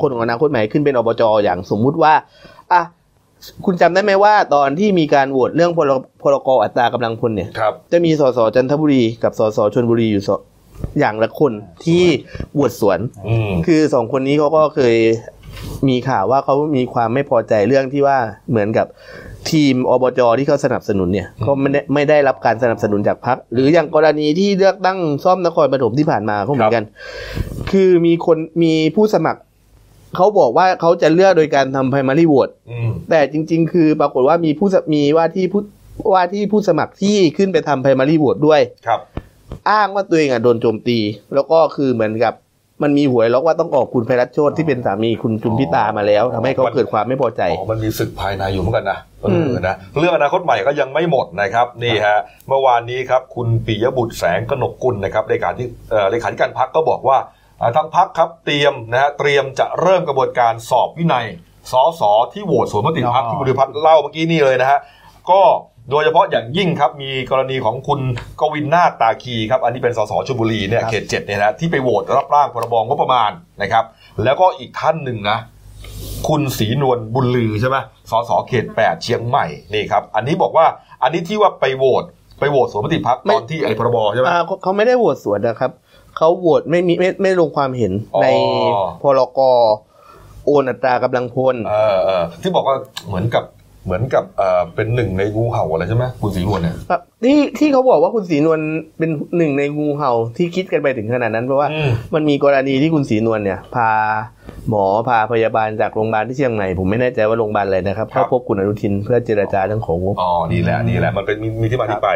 คนของอนาคตใหม่ขึ้นเป็นอบจอย่างสมมุติว่าอะคุณจำได้ไหมว่าตอนที่มีการโหวตเรื่องพรพรกอัตรากำลังพลเนี่ยครับจะมีสสจันทบุรีกับสสชนบุรีอยู่สอย่างละคนที่โหวตสวนอืมคือสองคนนี้เขาก็เคย มีข่าวว่าเขามีความไม่พอใจเรื่องที่ว่าเหมือนกับทีมอบจที่เขาสนับสนุนเนี่ยก็ไม่ได้ไม่ได้รับการสนับสนุนจากพรรคหรืออย่างกรณีที่เลือกตั้งซ่อมนครปฐมที่ผ่านมาก็เหมือนกัน คือมีคนมีผู้สมัครเขาบอกว่าเขาจะเลือกโดยการทำ primary vote อืมแต่จริง ๆ คือปรากฏว่ามีผู้สมีว่าที่ผู้ว่าที่ผู้สมัครที่ขึ้นไปทำ primary vote ด้วยครับ อ้างว่าตัวเองอะโดนโจมตี แล้วก็คือเหมือนกับ มันมีหวยล็อกว่าต้องออกคุณไพรัตโชตที่เป็นสามีคุณจุมพิตามาแล้วทำให้เขาเกิดความไม่พอใจอ๋อมันมีศึกภายในอยู่เหมือนกันนะเออมนะเรื่องอนาคตใหม่ก็ยังไม่หมดนะครับนี่ฮะเมื่อวานนี้ครับคุณปิยบุตรแสงกนกกุลนะครับเลขาที่เอ่อเลขาธิการพักก็บอกว่าอ่าทางพักครับเตรียมนะฮะเตรียมจะเริ่มกระบวนการสอบวินัยสสที่โหวตสวนมติพักอ๋อที่บริพัฒน์เล่าเมื่อกี้นี่เลยนะฮะก็ โดยเฉพาะอย่างยิ่งครับมีกรณีของคุณกวินนาถตาคีครับอันนี้เป็นสสชลบุรีเนี่ยเขตเจ็ดเนี่ยนะที่ไปโหวตรับร่างพรบงบประมาณนะครับ แล้วก็อีกท่านหนึ่งนะ คุณศรีนวลบุญลือใช่ไหมสสเขตแปดเชียงใหม่นี่ครับ อันนี้บอกว่าอันนี้ที่ว่าไปโหวตไปโหวตสวนมติพักไม่ตอนที่ไอ้พรบใช่ไหมอ่าเขาเขาไม่ได้โหวตสวนนะครับเขาโหวตไม่มีไม่ไม่ลงความเห็นอ๋อในพรกโอนอัตรากำลังพลเออเออที่บอกว่าเหมือนกับ เหมือนกับเป็นหนึ่งในงูเห่าอะไรใช่ไหมคุณสีนวลเนี่ย ที่ที่เขาบอกว่าคุณศรีนวลเป็นหนึ่งในงูเห่าที่คิดกันไปถึงขนาดนั้นเพราะว่าอืมมันมีกรณีที่คุณศรีนวลเนี่ย พาหมอพาพยาบาลจากโรงพยาบาลที่เชียงใหม่ผมไม่แน่ใจว่าโรงพยาบาลอะไรนะครับครับเข้าพบคุณอนุทินเพื่อเจรจาเรื่องของงบอ๋อนี่แหละนี่แหละมันเป็นมีมีที่มาที่ไป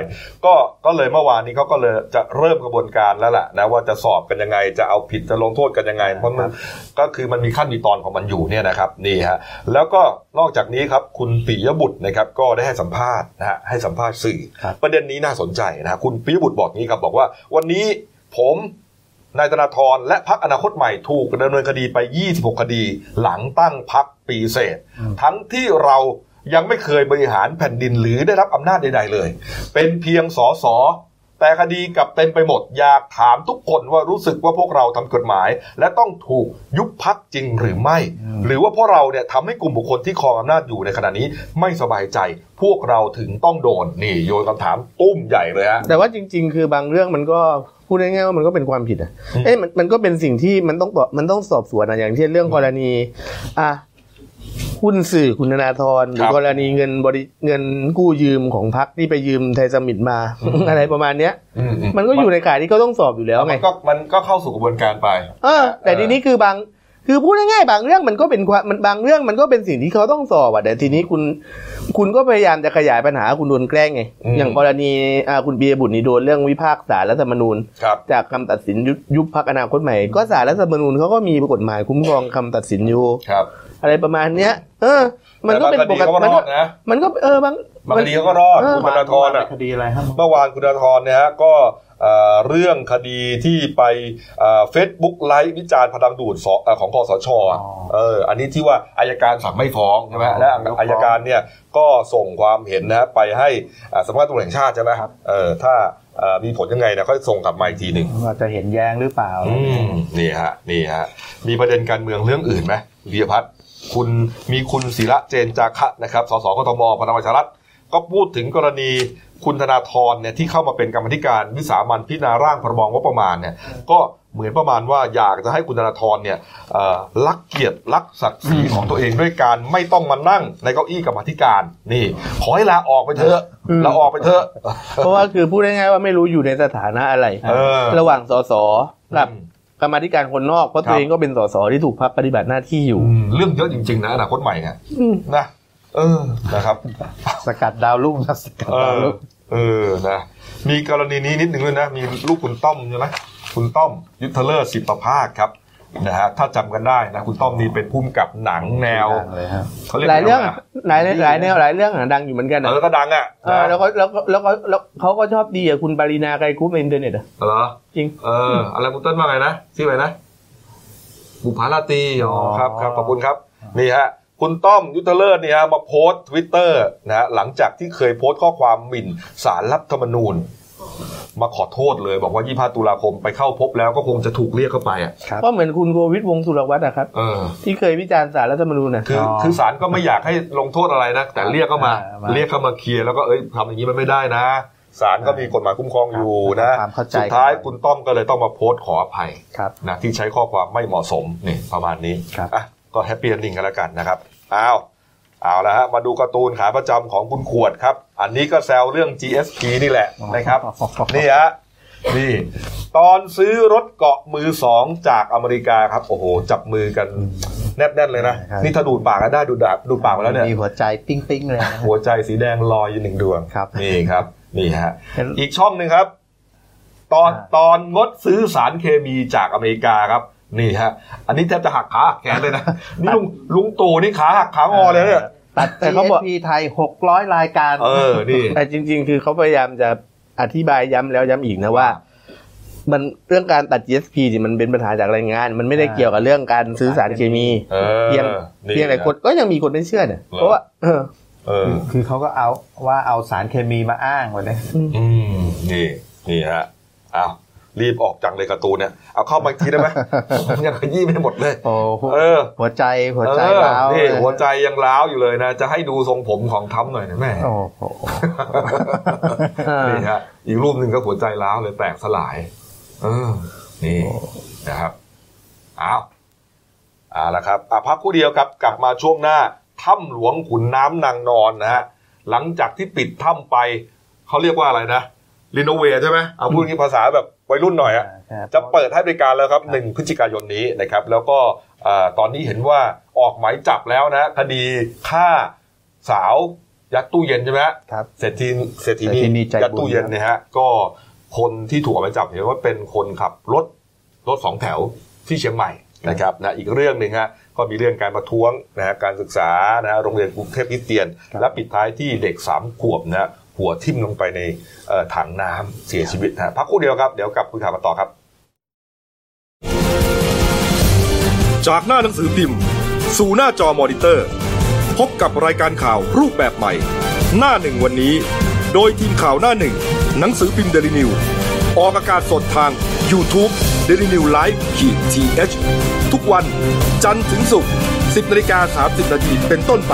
ก็ก็เลยเมื่อวานนี้เขาก็เลยจะเริ่มกระบวนการแล้วแหละนะว่าจะสอบกันยังไงจะเอาผิดจะลงโทษกันยังไง เพราะมันก็คือมันมีขั้นมีตอนของมันอยู่เนี่ยนะครับนี่ฮะแล้วก็นอกจากนี้ครับคุณปิยบุตรนะครับก็ได้ให้สัมภาษณ์นะฮะให้สัมภาษณ์สื่อครับประเด็นนี้น่าสนใจนะฮะคุณปิยบุตรบอกงี้ครับบอกว่า วันนี้ผมนายธนาธรและพักอนาคตใหม่ถูกดำเนินคดีไป 26 คดี หลังตั้งพักปีเศษ ทั้งที่เรายังไม่เคยบริหารแผ่นดินหรือได้รับอำนาจใด ๆ เลย เป็นเพียงสอสอ แต่คดีกลับเต็มไปหมดอยากถามทุกคนว่ารู้สึกว่าพวกเราทำกฎหมาย และต้องถูกยุบพักจริงหรือไม่ หรือว่าพวกเราเนี่ยทำให้กลุ่มบุคคลที่ครองอำนาจอยู่ในขณะนี้ไม่สบายใจ พวกเราถึงต้องโดนนี่โยนคำถามตุ้มใหญ่เลยฮะแต่ว่าจริง ๆ คือบางเรื่องมันก็พูดง่ายๆว่ามันก็เป็นความผิดอะอืมเอ้ยมันมันก็เป็นสิ่งที่มันต้องบอกมันต้องสอบสวนอะอย่างเช่นเรื่องกรณีอะ หุ้นสื่อคุณธนาธรหรืคอรับกรณีเงินบริเงินกู้ยืมของพักที่ไปยืมไทยสมิตมา อะไรประมาณเนี้ยอือืมันก็อยู่ในข่ายที่เขาต้องสอบอยู่แล้วไงมันก็มันก็เข้าสู่กระบวนการไปเออแต่ทีนี้คือบางคือพูดง่ายๆบางเรื่องมันก็เป็นความมันบางเรื่องมันก็เป็นสิ่งที่เขาต้องสอบอะแต่ทีนี้คุณ คุณก็พยายามจะขยายปัญหาคุณโดนแกล้งไงอืมอย่างกรณีอ่าคุณเบียบุตรนี่โดนเรื่องวิพากษ์ศาลรัฐธรรมนูญครับจากคำตัดสินยุบยุบพักอนาคตใหม่ ก็ศาลรัฐธรรมนูญเขาก็มีกฎหมายคุ้มครองคำตัดสินอยู่ครับ อะไรประมาณเนี้ย เออ มันก็เป็นปกแต่ติบางคดีมันก็รก็อดนะมันก็เออบางบางคดีเขาก็รอดเออคุณธนาธรอะคดีอะไรครับเมื่อวานคุณธนาธรเนี่ยฮะก็เอ่อเรื่องคดีที่ไปเฟซบุ๊กไลฟ์วิจารณ์พลังดูดสเอ่อของคอสชอะอ๋อเอออันนี้ที่ว่าอายการสั่งไม่ฟ้องใช่ไหมและไม่ฟ้องอายการเนี่ยก็ส่งความเห็นนะฮะไปให้อ่าสำนักงานตำรวจแห่งชาติใช่ไหมครับเออถ้าเอ่อมีผลยังไงเนี่ยก็ส่งกลับมาอีกทีหนึ่งว่าจะเห็นแย้งหรือเปล่าอืมนี่ฮะนี่ฮะมีประเด็นการเมืองเรื่องอื่นไหมวีรพัฒน์ คุณมีคุณศิระเจนจาคะนะครับสสกทมพลังประชารัฐก็พูดถึงกรณีคุณธนาธรเนี่ยที่เข้ามาเป็นกรรมธิการวิสามันพิจารณาร่างพรบงบประมาณเนี่ยก็เหมือนประมาณว่าอยากจะให้คุณธนาธรเนี่ยเอ่อรักเกียรติรักศักดิ์ศรีของตัวเองด้วยการไม่ต้องมานั่งในเก้าอี้กรรมธิการนี่ ขอให้ลาออกไปเถอะอืมลาออกไปเถอะเพราะว่าคือพูดง่ายๆว่าไม่รู้อยู่ในสถานะอะไรเออระหว่างสสกับอืม กรรมาธิการคนนอกเพราะครับตัวเองก็เป็นสสที่ถูกพักปฏิบัติหน้าที่อยู่อืมเรื่องเยอะจริง ๆ นะอนาคตใหม่เนี่ยอืมนะเออนะครับ สกัดดาวรุ่งครับสกัดเอดาวอรุ่งเออนะมีกรณีนี้นิดหนึ่งด้วยนะ มีลูกคุณต้อมใช่ไหมคุณต้อมยุทธเลิศสิบประภาคครับ นะฮะถ้าจำกันได้นะคุณต้อมนี่เป็นผู้กำกับหนังแนวดังเลยครับเขาเรียกหลายเรื่องแนวอะหลายหลายแนวหลายเรื่องอะดังอยู่เหมือนกันเออะอก็ดังอะเออแล้วก็แล้วก็แล้วก็แล้วเขาก็ชอบดีอะคุณปารีนาไกรคุปต์ในอินเทอร์เน็ตอะเหรอจริงเอออะไรคุณต้นว่าไงนะชื่ออะไรนะบุปผาราตรีอ๋อครับครับขอบคุณครับนี่ฮะคุณต้อมยุทธเลิศเนี่ยฮะมาโพสต์ทวิตเตอร์นะฮะหลังจากที่เคยโพสต์ข้อความหมิ่นศาลรัฐธรรมนูญ มาขอโทษเลย บอกว่า 25 ตุลาคมไปเข้าพบแล้วก็คงจะถูกเรียกเข้าไปอะครับก็เหมือนคุณโกวิทวงศ์สุรวัฒน์อะครับเออที่เคยวิจารณ์ศาลรัฐธรรมนูญนะคืออ๋อคือศาลก็ไม่อยากให้ลงโทษอะไรนะ แต่เรียกเข้ามาอ่ามา เรียกเข้ามาเคลียร์แล้วก็เอ้ยทำอย่างนี้มันไม่ได้นะศาลก็มีกฎหมายคุ้มครองอยู่นะความเข้าใจสุดท้ายกันคุณต้อมก็เลยต้องมาโพสต์ขออภัยครับนะที่ใช้ข้อความไม่เหมาะสมนี่ประมาณนี้ครับอะก็ happy ending กันแล้วกันนะครับอ้าว เอาละฮะมาดูการ์ตูนขาประจำของคุณขวดครับ อันนี้ก็แซวเรื่อง GSP นี่แหละนะครับนี่ฮะนี่ ตอนซื้อรถเกราะมือสองจากอเมริกาครับ โอ้โห จับมือกันแนบๆเลยนะครับนี่ถ้าดูดปากกันได้ดูดดาบดูดปากมาแล้วเนี่ยมีหัวใจปิ้งปิ้งๆเลยนะหัวใจสีแดงลอยอยู่หนึ่งดวงครับนี่ครับ นี่ฮะเห็นอีกช่องหนึ่งครับ ตอนอ่าตอนงดซื้อสารเคมีจากอเมริกาครับนี่ฮะ อันนี้แทบจะหักขาหักแขนเลยนะ นี่ลุงลุงตู่นี่ขาหักขางอเลยเนี่ย ตัดแต่เขาบอก GSP ไทย600รายการ เออนี่แต่จริง ๆ คือเขาพยายามจะอธิบายย้ำแล้วย้ำอีกนะว่า มันเรื่องการตัด GSP นี่มันเป็นปัญหาจากแรงงาน มันไม่ได้อ่าเกี่ยวกับเรื่องการซื้อสารเคมีเออเพียงนี่เพียงแต่คนก็ยังมีคนไม่เชื่อเนี่ยเหรอเพราะว่าเออเออคือเขาก็เอาว่าเอาสารเคมีมาอ้างไว้เลยอืมนี่นี่ฮะอ้าว รีบออกจังเลยการ์ตูนเนี่ยเอาเข้ามาอีกทีได้ไหมผมยังขยี้ไม่หมดเลยโอ้โหเออหัวใจหัวใจเออร้าวนี่เลยหัวใจยังร้าวอยู่เลยนะ จะให้ดูทรงผมของทั้มหน่อยนะแม่โอ้โหอ่านี่ฮะอีกรูปหนึ่งก็หัวใจร้าวเลยแตกสลาย เออ นี่นะครับเอาเอาละครับอะพักครู่เดียวครับกลับมาช่วงหน้าถ้ำหลวงขุนน้ำนางนอนนะฮะหลังจากที่ปิดถ้ำไปเขาเรียกว่าอะไรนะ รีโนเวทใช่ไหมเอาพูดงี้ภาษาแบบวัยรุ่นหน่อยอะครับจะเปิดให้บริการแล้วครับหนึ่งพฤศจิกายนนี้นะครับ แล้วก็เอ่อตอนนี้เห็นว่าออกหมายจับแล้วนะ คดีฆ่าสาวยัดตู้เย็นใช่ไหมฮะครับเศรษฐีเศรษฐีเศรษฐีนีนีใจบุญยัดตู้เย็นเนี่ยฮะก็คนที่ถูกออกหมายจับเห็นว่าเป็นคนขับรถรถสองแถวที่เชียงใหม่นะครับนะอีกเรื่องหนึ่งฮะก็มีเรื่องการประท้วงนะฮะการศึกษานะฮะโรงเรียนกรุงเทพคริสเตียน และปิดท้ายที่เด็กสามขวบนะฮะ หัวทิ่มลงไปในถังน้ำเสียชีวิตนะฮะพักคู่เดียวครับ เดี๋ยวกลับคุยข่าวกันต่อครับ จากหน้าหนังสือพิมพ์ สู่หน้าจอมอนิเตอร์ พบกับรายการข่าวรูปแบบใหม่ หน้าหนึ่งวันนี้ โดยทีมข่าวหน้าหนึ่ง หนังสือพิมพ์เดลิวิวออกอากาศสดทาง YouTube d e l i n e w l i v e ขีดทีเทุกวัน จันทร์ถึงศุกร์10นาฬิกา30นาทีเป็นต้นไป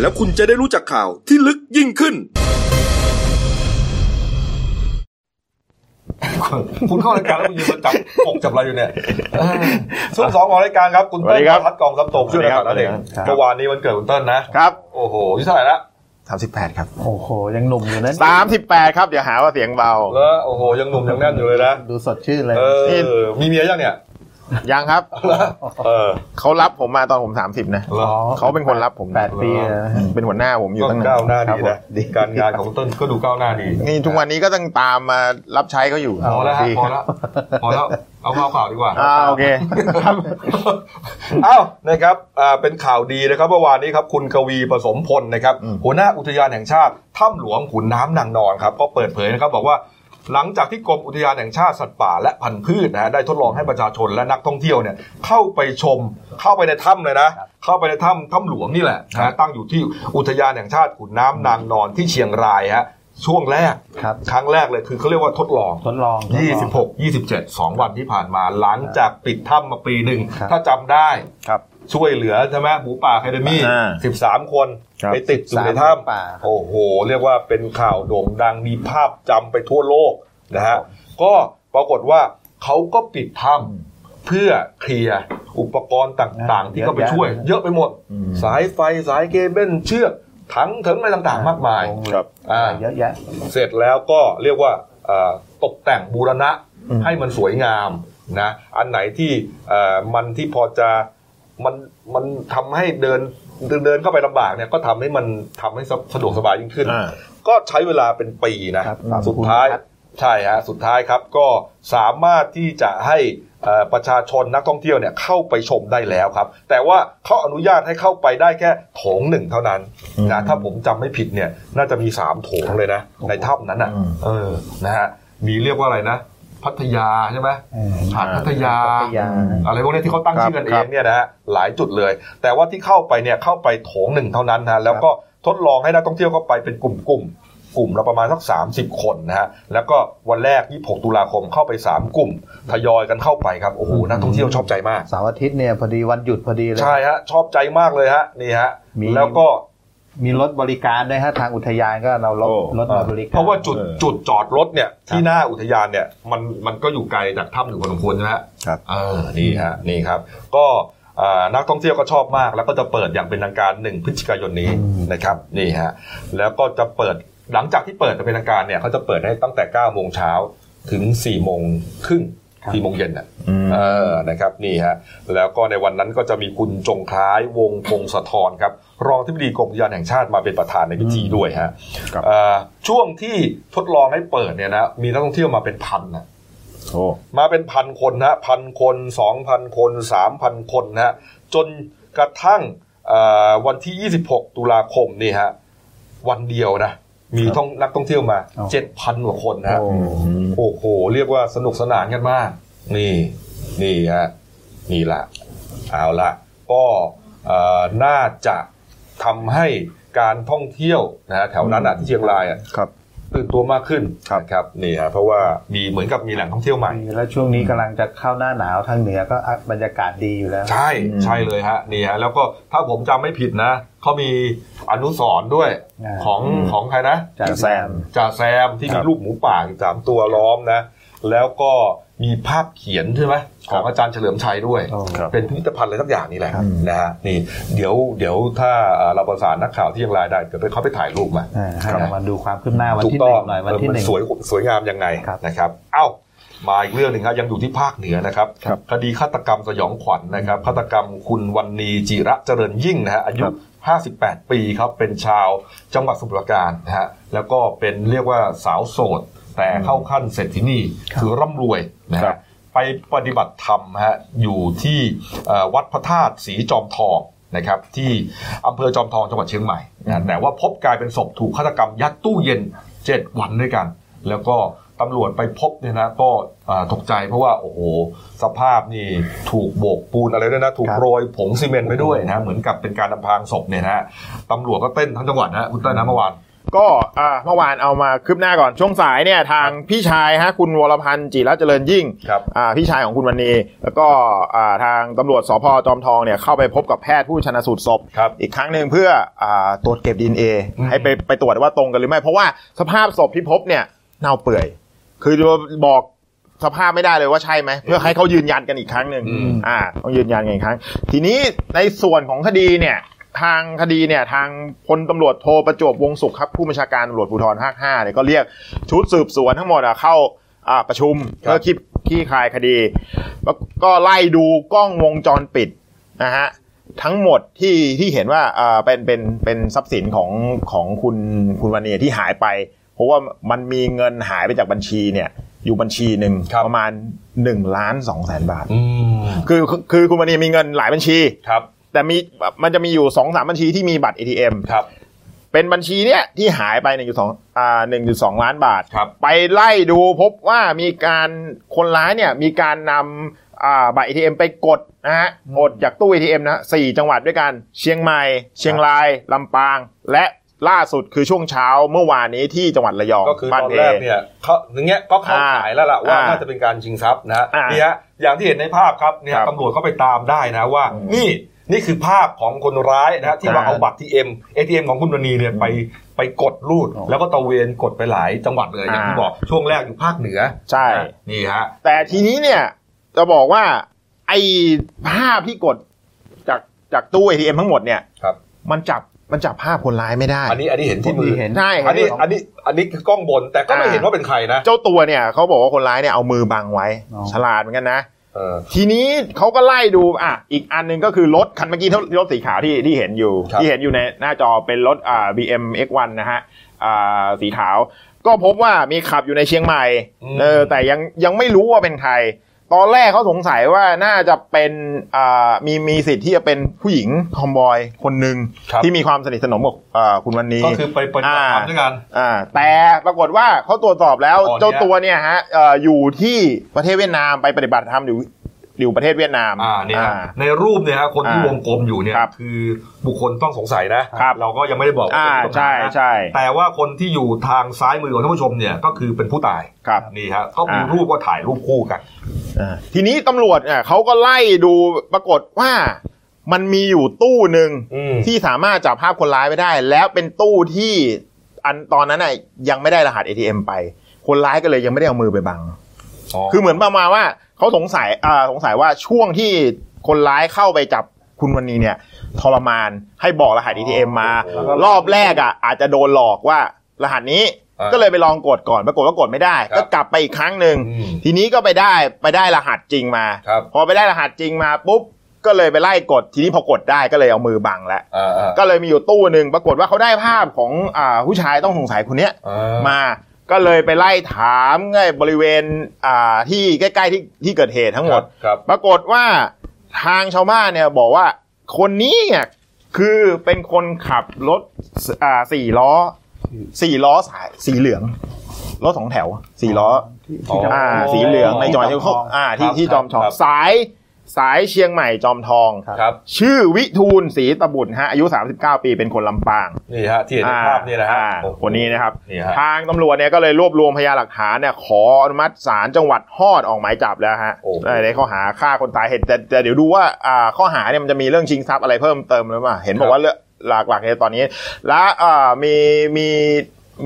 แล้วคุณจะได้รู้จักข่าวที่ลึกยิ่งขึ้น คุณเข้ารายการแล้วคุณยืนมาจับอกจับอะไรอยู่เนี่ยเออช่วงสองของรายการครับ คุณเติ้ลสวัสดีครับทัดกองซับโตมช่วยรายการนั่นเองครับเมื่อวานนี้วันเกิดคุณเติ้ลนะครับ โอ้โหอายุเท่าไหร่ละสามสิบแปดครับ โอ้โห ยังหนุ่มอยู่นั้นสามสิบแปดครับ เดี๋ยวหาว่าเสียงเบา แล้ว โอ้โห ยังหนุ่มยังแน่นอยู่เลยนะ ดูสดชื่นเลยเออมีเมียยังเนี่ย ยังครับ เออเขารับผมมาตอนผมสามสิบนะเหรอเขาเป็นคนรับผมแปดปีแล้วนะเป็นหัวหน้าผมอยู่ก็ตั้งก้าวหนานน้าดีนะการงานของคุณเติ้ลก็ดูก้าวหน้าดี นี่ทุกวันนี้ก็ต้องตามมารับใช้เขาอยู่พอแล้วฮะดีพอแล้วพอแล้วเอาข่าวข่าวดีกว่าอ่าโอเคเอ้านะครับอ่าเป็นข่าวดีนะครับเมื่อวานนี้ครับคุณกวีผสมพลนะครับอืมหัวหน้าอุทยานแห่งชาติถ้ำหลวงขุนน้ำนางนอนครับก็เปิดเผยนะครับบอกว่า หลังจากที่กรมอุทยานแห่งชาติสัตว์ป่าและพันธุ์พืชนะฮะได้ทดลองให้ประชาชนและนักท่องเที่ยวเนี่ยเข้าไปชมเข้าไปในถ้ำเลยนะ เข้าไปในถ้ำถ้ำหลวงนี่แหละนะฮะตั้งอยู่ที่อุทยานแห่งชาติขุนน้ำนางนอนที่เชียงรายฮะ ช่วงแรกครับครั้งแรกเลยคือเขาเรียกว่าทดลองทดลองทดลอง 26 27 2 วันที่ผ่านมาหลังจากปิดถ้ำมาปีหนึ่งครับถ้าจำได้ครับช่วยเหลือใช่ไหมหมูป่าแคเดมี่อ่า13คนครับไปติดอยู่ในสามหมูถ้ป่าำโอ้โห เรียกว่าเป็นข่าวโด่งดังมีภาพจำไปทั่วโลกนะฮะก็ปรากฏว่าเขาก็ปิดถ้ำเพื่อเคลียร์อุปกรณ์ต่างๆ ที่เขาไปช่วย เยอะไปหมดอืมสายไฟสายเคเบิลเชือก ถังถึงอะไรต่างๆ มากมายครับอ่าเยอะแยะเสร็จแล้วก็เรียกว่าเอ่อตกแต่งบูรณะอืมให้มันสวยงามนะอันไหนที่เอ่อมันที่พอจะมันมันทำให้เดินเดินเดินเข้าไปลำบากเนี่ยก็ทำให้มันทำให้สะสะดวกสบายยิ่งขึ้นอ่าก็ใช้เวลาเป็นปีนะครับสุดท้ายครับ ใช่ฮะสุดท้ายครับก็สามารถที่จะให้เอ่อประชาชนนักท่องเที่ยวเนี่ยเข้าไปชมได้แล้วครับ แต่ว่าเขาอนุญาตให้เข้าไปได้แค่โถงหนึ่งเท่านั้นนะถ้าผมจำไม่ผิดเนี่ยน่าจะมีสามโถงเลยนะ ในถ้ำนั้นอะอืมเออนะฮะมีเรียกว่าอะไรนะ พัทยาใช่ไหมเออหาดพัทยาพัทยา อะไรพวกนี้ที่เขาตั้งครับชื่อกันเอครังบเนี่ยนะฮะหลายจุดเลย แต่ว่าที่เข้าไปเนี่ยเข้าไปโถงหนึ่งเท่านั้นนะแล้วก็ทดลองให้นักท่องเที่ยวเข้าไปเป็นกลุ่มๆ กลุ่มละประมาณสัก 30 คนนะฮะแล้วก็วันแรก 26 ตุลาคมเข้าไป 3 กลุ่ม ทยอยกันเข้าไปครับโอ้โหนักท่องเที่ยวชอบใจมากเสาร์อาทิตย์เนี่ยพอดีวันหยุดพอดีเลยใช่ฮะชอบใจมากเลยฮะนี่ฮะมีแล้วก็มีรถบริการด้วยฮะทางอุทยานก็เรารถโอ้รถมาบริการเพราะว่าจุดเออจุดจอดรถเนี่ยที่หน้าอุทยานเนี่ยมันมันก็อยู่ไกลจากถ้ำอยู่พอสมควรใช่ไหมฮะครับเออนี่ฮะนี่ครับ ก็อ่านักท่องเที่ยวก็ชอบมาก แล้วก็จะเปิดอย่างเป็นทางการหนึ่งพฤศจิกายนนี้นะครับนี่ฮะแล้วก็จะเปิด หลังจากที่เปิดอย่างเป็นทางการเนี่ยเขาจะเปิดให้ตั้งแต่9โมงเช้าถึง4โมงครึ่ง4โมงเย็นอะอืมเออนะครับนี่ฮะแล้วก็ในวันนั้นก็จะมีคุณจงคล้ายวงพงศธรครับ รองที่ปดีกรมอุทยานแห่งชาติมาเป็นประธานในพิธีด้วยฮะครับเอ่อช่วงที่ทดลองให้เปิดเนี่ยนะมีนักท่องเที่ยวมาเป็นพันนะโอ้มาเป็นพันคนนะพันคนสองพันคนสามพันคนนะฮะจนกระทั่งเอ่อวันที่ 26 ตุลาคมนี่ฮะวันเดียวนะ มีท่องนักท่องเที่ยวมาอ๋อ7,000กว่าคนนะฮะโอ้โอ้โห เรียกว่าสนุกสนานกันมาก นี่ นี่ฮะนี่ละเอาละก็เอ่อน่าจะทำให้การท่องเที่ยวนะฮะแถวนั้นอะที่เชียงรายอะครับตื่นตัวมากขึ้นครับนะครับนี่ฮะเพราะว่ามีเหมือนกับมีแหล่งท่องเที่ยวใหม่ แล้วช่วงนี้กำลังจะเข้าหน้าหนาวทางเหนือก็อะบรรยากาศดีอยู่แล้ว ใช่ใช่เลยฮะนี่ฮะแล้วก็ถ้าผมจำไม่ผิดนะ เขามีอนุสรณ์ด้วยอ่าของอืมของใครนะจากแซมจ่าแซมที่ครัมีบรูปหมูป่าอีกสามตัวล้อมนะ แล้วก็มีภาพเขียนใช่ไหมของอาจารย์เฉลิมชัยด้วยโอ้ครับเป็นพิพิธภัณฑ์อะไรสักอย่างนี่แหละครับนะฮะนี่เดี๋ยวเดี๋ยวถ้าเอ่อเราประสานนักข่าวที่เชียังรายได้เดี๋ยวไปเขาไปถ่ายรูปมาอ่าให้เรามาดูความคืบหน้าวันถูกที่หต้นึ่องงหน่อยวันที่เออหมันึ่งสวยสวยงามยังไงครับนะครับเอ้ามาอีกเรื่องหนึ่งครับยังอยู่ที่ภาคเหนือนะครับครับคดีฆาตกรรมสยองขวัญนะครับฆาตกรรมคุณวันนีจิระเจริญยิ่งนะฮะอายุ 58 ปีครับ เป็นชาวจังหวัดสมุทรปราการนะฮะแล้วก็เป็นเรียกว่าสาวโสด แต่เข้าขั้นเศรษฐินีคือร่ำรวยนะครัฮะบไปปฏิบัติธรรมฮะอยู่ที่เอ่อวัดพระธาตุสีจอมทองนะครับที่อำเภอจอมทองจังหวัดเชียงใหม่นะแต่ว่าพบกลายเป็นศพถูกฆาตกรรมยัดตู้เย็น 7 วันด้วยกัน แล้วก็ ตำรวจไปพบเนี่ยนะก็อ่าตกใจเพราะว่าโอ้โหสภาพนี่ถูกโบกปูนอะไรด้วยนะถูกครับโรยผงซีเมนต์ไปด้วยนะเหมือนกับเป็นการอำพรางศพเนี่ยนะฮะตำรวจก็เต้นทั้งจังหวัดนะคุณเต้นนะเมื่อวานก็อ่าเมื่อวานเอามาคืบหน้าก่อนช่วงสายเนี่ยทางพี่ชายฮะคุณวรพันธ์จิระเจริญยิ่งครับอ่าพี่ชายของคุณวันนีแล้วก็อ่าทางตำรวจสพจอมทองเนี่ยเข้าไปพบกับแพทย์ผู้ชนะสูตรศพครับอีกครั้งหนึ่งเพื่ออ่าตรวจเก็บดีเออืมให้ไปไปตรวจว่าตรงกันหรือไม่ เพราะว่าสภาพศพที่พบเนี่ยเน่าเปื่อย คือจะบอกสภาพไม่ได้เลยว่าใช่ไหม เพื่อให้เขายืนยันกันอีกครั้งหนึ่งอืมอ่าต้องยืนยันกันอีกครั้ง ทีนี้ในส่วนของคดีเนี่ย ทางคดีเนี่ย ทางพลตำรวจโทประจวบวงศุขครับ ผู้บัญชาการตำรวจภูธรภาคห้าเนี่ยก็เรียกชุดสืบสวนทั้งหมดอะเข้าอ่าประชุมครับเพื่อคิดขี้คลายคดี แล้วก็ไล่ดูกล้องวงจรปิดนะฮะทั้งหมดที่ที่เห็นว่าอ่าเป็นเป็นเป็นทรัพย์สินของของคุณคุณวันเนียที่หายไป เพราะว่ามันมีเงินหายไปจากบัญชีเนี่ยอยู่บัญชีหนึ่งครับประมาณ1ล้าน2แสนบาทอืมคือคือคือคุณวันเนียมีเงินหลายบัญชีครับ แต่มีมันจะมีอยู่สองสามบัญชีที่มีบัตร ATM ครับ เป็นบัญชีเนี่ยที่หายไป1.2อ่า1.2ล้านบาทครับไปไล่ดูพบว่ามีการคนร้ายเนี่ยมีการนำอ่าบัตร ATM ไปกดนะฮะกดจากตู้ ATM นะสี่จังหวัดด้วยกัน เชียงใหม่ เชียงรายลำปาง และ ล่าสุดคือช่วงเช้าเมื่อวานนี้ที่จังหวัดระยองก็คือบ้าตอนเพแรกเนี่ยเขาอย่างเงี้ยก็เข้าอ่าขายแล้วล่ะว่าอ่าน่าจะเป็นการชิงทรัพย์นะฮะอ่านี่ฮะอย่างที่เห็นในภาพครับเนี่ยครับตำรวจก็ไปตามได้นะว่าอืมนี่นี่คือภาพของคนร้ายนะฮะที่มาอ่าเอาบัตร TM ATM ของคุณมณีเนี่ยไปไปกดรูด แล้วก็ตระเวนกดไปหลายจังหวัดเลยอย่างที่อ่าบอกช่วงแรกอยู่ภาคเหนือ ใช่นะนี่ฮะแต่ทีนี้เนี่ยจะบอกว่าไอ้ภาพที่กดจากจากตู้ ATM ทั้งหมดเนี่ยครับมันจับ มันจับภาพคนร้ายไม่ได้ อันนี้อันนี้เห็นที่มือเห็นใช่อันนี้เห็นอันนี้อันนี้คือกล้องบนแต่ก็ไม่อ่าเห็นว่าเป็นใครนะเจ้าตัวเนี่ยเขาบอกว่าคนร้ายเนี่ยเอามือบังไว้อ๋อฉลาดเหมือนกันนะเออทีนี้เขาก็ไล่ดูอะอีกอันหนึงก็คือรถคันเมื่อกี้รถสีขาวที่ที่เห็นอยู่ครับที่เห็นอยู่ในหน้าจอเป็นรถอ่า BM X1 นะฮะอ่าสีขาว ก็พบว่ามีขับอยู่ในเชียงใหม่เออแต่ยังยังไม่รู้ว่าเป็นใคร ตอนแรกเขาสงสัยว่าน่าจะเป็นอ่ามีมีสิทธิ์ที่จะเป็นผู้หญิงทอมบอยคนหนึ่งครับที่มีความสนิทสนมกับอ่าคุณวันนี้ก็คือไปปฏิบัติธรรมด้วยกันอ่าแต่ปรากฏว่าเขาตรวจสอบแล้วอ๋อเนี่ยเจ้าตัวเนี่ยฮะเอ่ออยู่ที่ประเทศเวียดนามไปปฏิบัติธรรมอยู่ อยู่ประเทศเวียดนามอ่าเนี่ยฮะอ่าในรูปเนี่ยฮะคนที่อ่าวงกลมอยู่เนี่ยครับคือบุคคลต้องสงสัยนะครับเราก็ยังไม่ได้บอกว่าอ่าเป็นผู้ต้องหาใช่นะใช่แต่ว่าคนที่อยู่ทางซ้ายมือของท่านผู้ชมเนี่ยก็คือเป็นผู้ตายครับนี่ฮะก็มีอ่ารูปก็ถ่ายรูปคู่กันอ่าทีนี้ตำรวจเนี่ยเขาก็ไล่ดูปรากฏว่ามันมีอยู่ตู้หนึ่งอืมที่สามารถจับภาพคนร้ายไว้ได้ แล้วเป็นตู้ที่อันตอนนั้นน่ะยังไม่ได้รหัส ATM ไป คนร้ายก็เลยยังไม่ได้เอามือไปบัง คือเหมือนประมาณว่า เขาสงสัยอ่าสงสัยว่าช่วงที่คนร้ายเข้าไปจับคุณวันนี้เนี่ยทรมานให้บอกรหัส ATM มาแล้วก็รอบแรกอะ อาจจะโดนหลอกว่ารหัสนี้อ่าก็เลยไปลองกดก่อนปรากฏว่ากดไม่ได้ครับก็กลับไปอีกครั้งหนึ่งอืมทีนี้ก็ไปได้ไปได้รหัสจริงมาครับพอไปได้รหัสจริงมาปุ๊บก็เลยไปไล่กดทีนี้พอกดได้ก็เลยเอามือบังแล้วอ่าอ่าก็เลยมีอยู่ตู้หนึ่งปรากฏว่าเขาได้ภาพของอ่าผู้ชายต้องสงสัยคนเนี้ยอ่ามา ก็เลยไปไล่ถามไงบริเวณอ่าที่ใกล้ๆที่ที่เกิดเหตุทั้งหมด ครับ ปรากฏว่าทางชาวบ้านเนี่ยบอกว่าคนนี้เนี่ยคือเป็นคนขับรถอ่าสี่ล้อสี่ล้อสายสีเหลืองรถสองแถวสี่ล้อ อ๋ออ่า สีเหลืองในจอยที่ที่เขาจอมทองอ่าที่ครับที่จอมทองครับสาย สายเชียงใหม่จอมทองครับ ชื่อวิทูลศรีตบุตรฮะอายุ 39 ปีเป็นคนลำปางนี่ฮะที่เห็นในภาพนี่นะฮะอ่าโอ้โหคนนี้นะครับนี่ฮะทางตำรวจเนี่ยก็เลยรวบรวมพยานหลักฐานเนี่ยขออนุมัติศาลจังหวัดฮอดออกหมายจับแล้วฮะโอ้โหได้ในข้อหาฆ่าคนตายเหตุแต่แต่เดี๋ยวดูว่าอ่าข้อหาเนี่ยมันจะมีเรื่องชิงทรัพย์อะไรเพิ่มเติมหรือเปล่าเห็นบอกว่าเรื่องหลักๆเนี่ยตอนนี้ และอ่ามีมี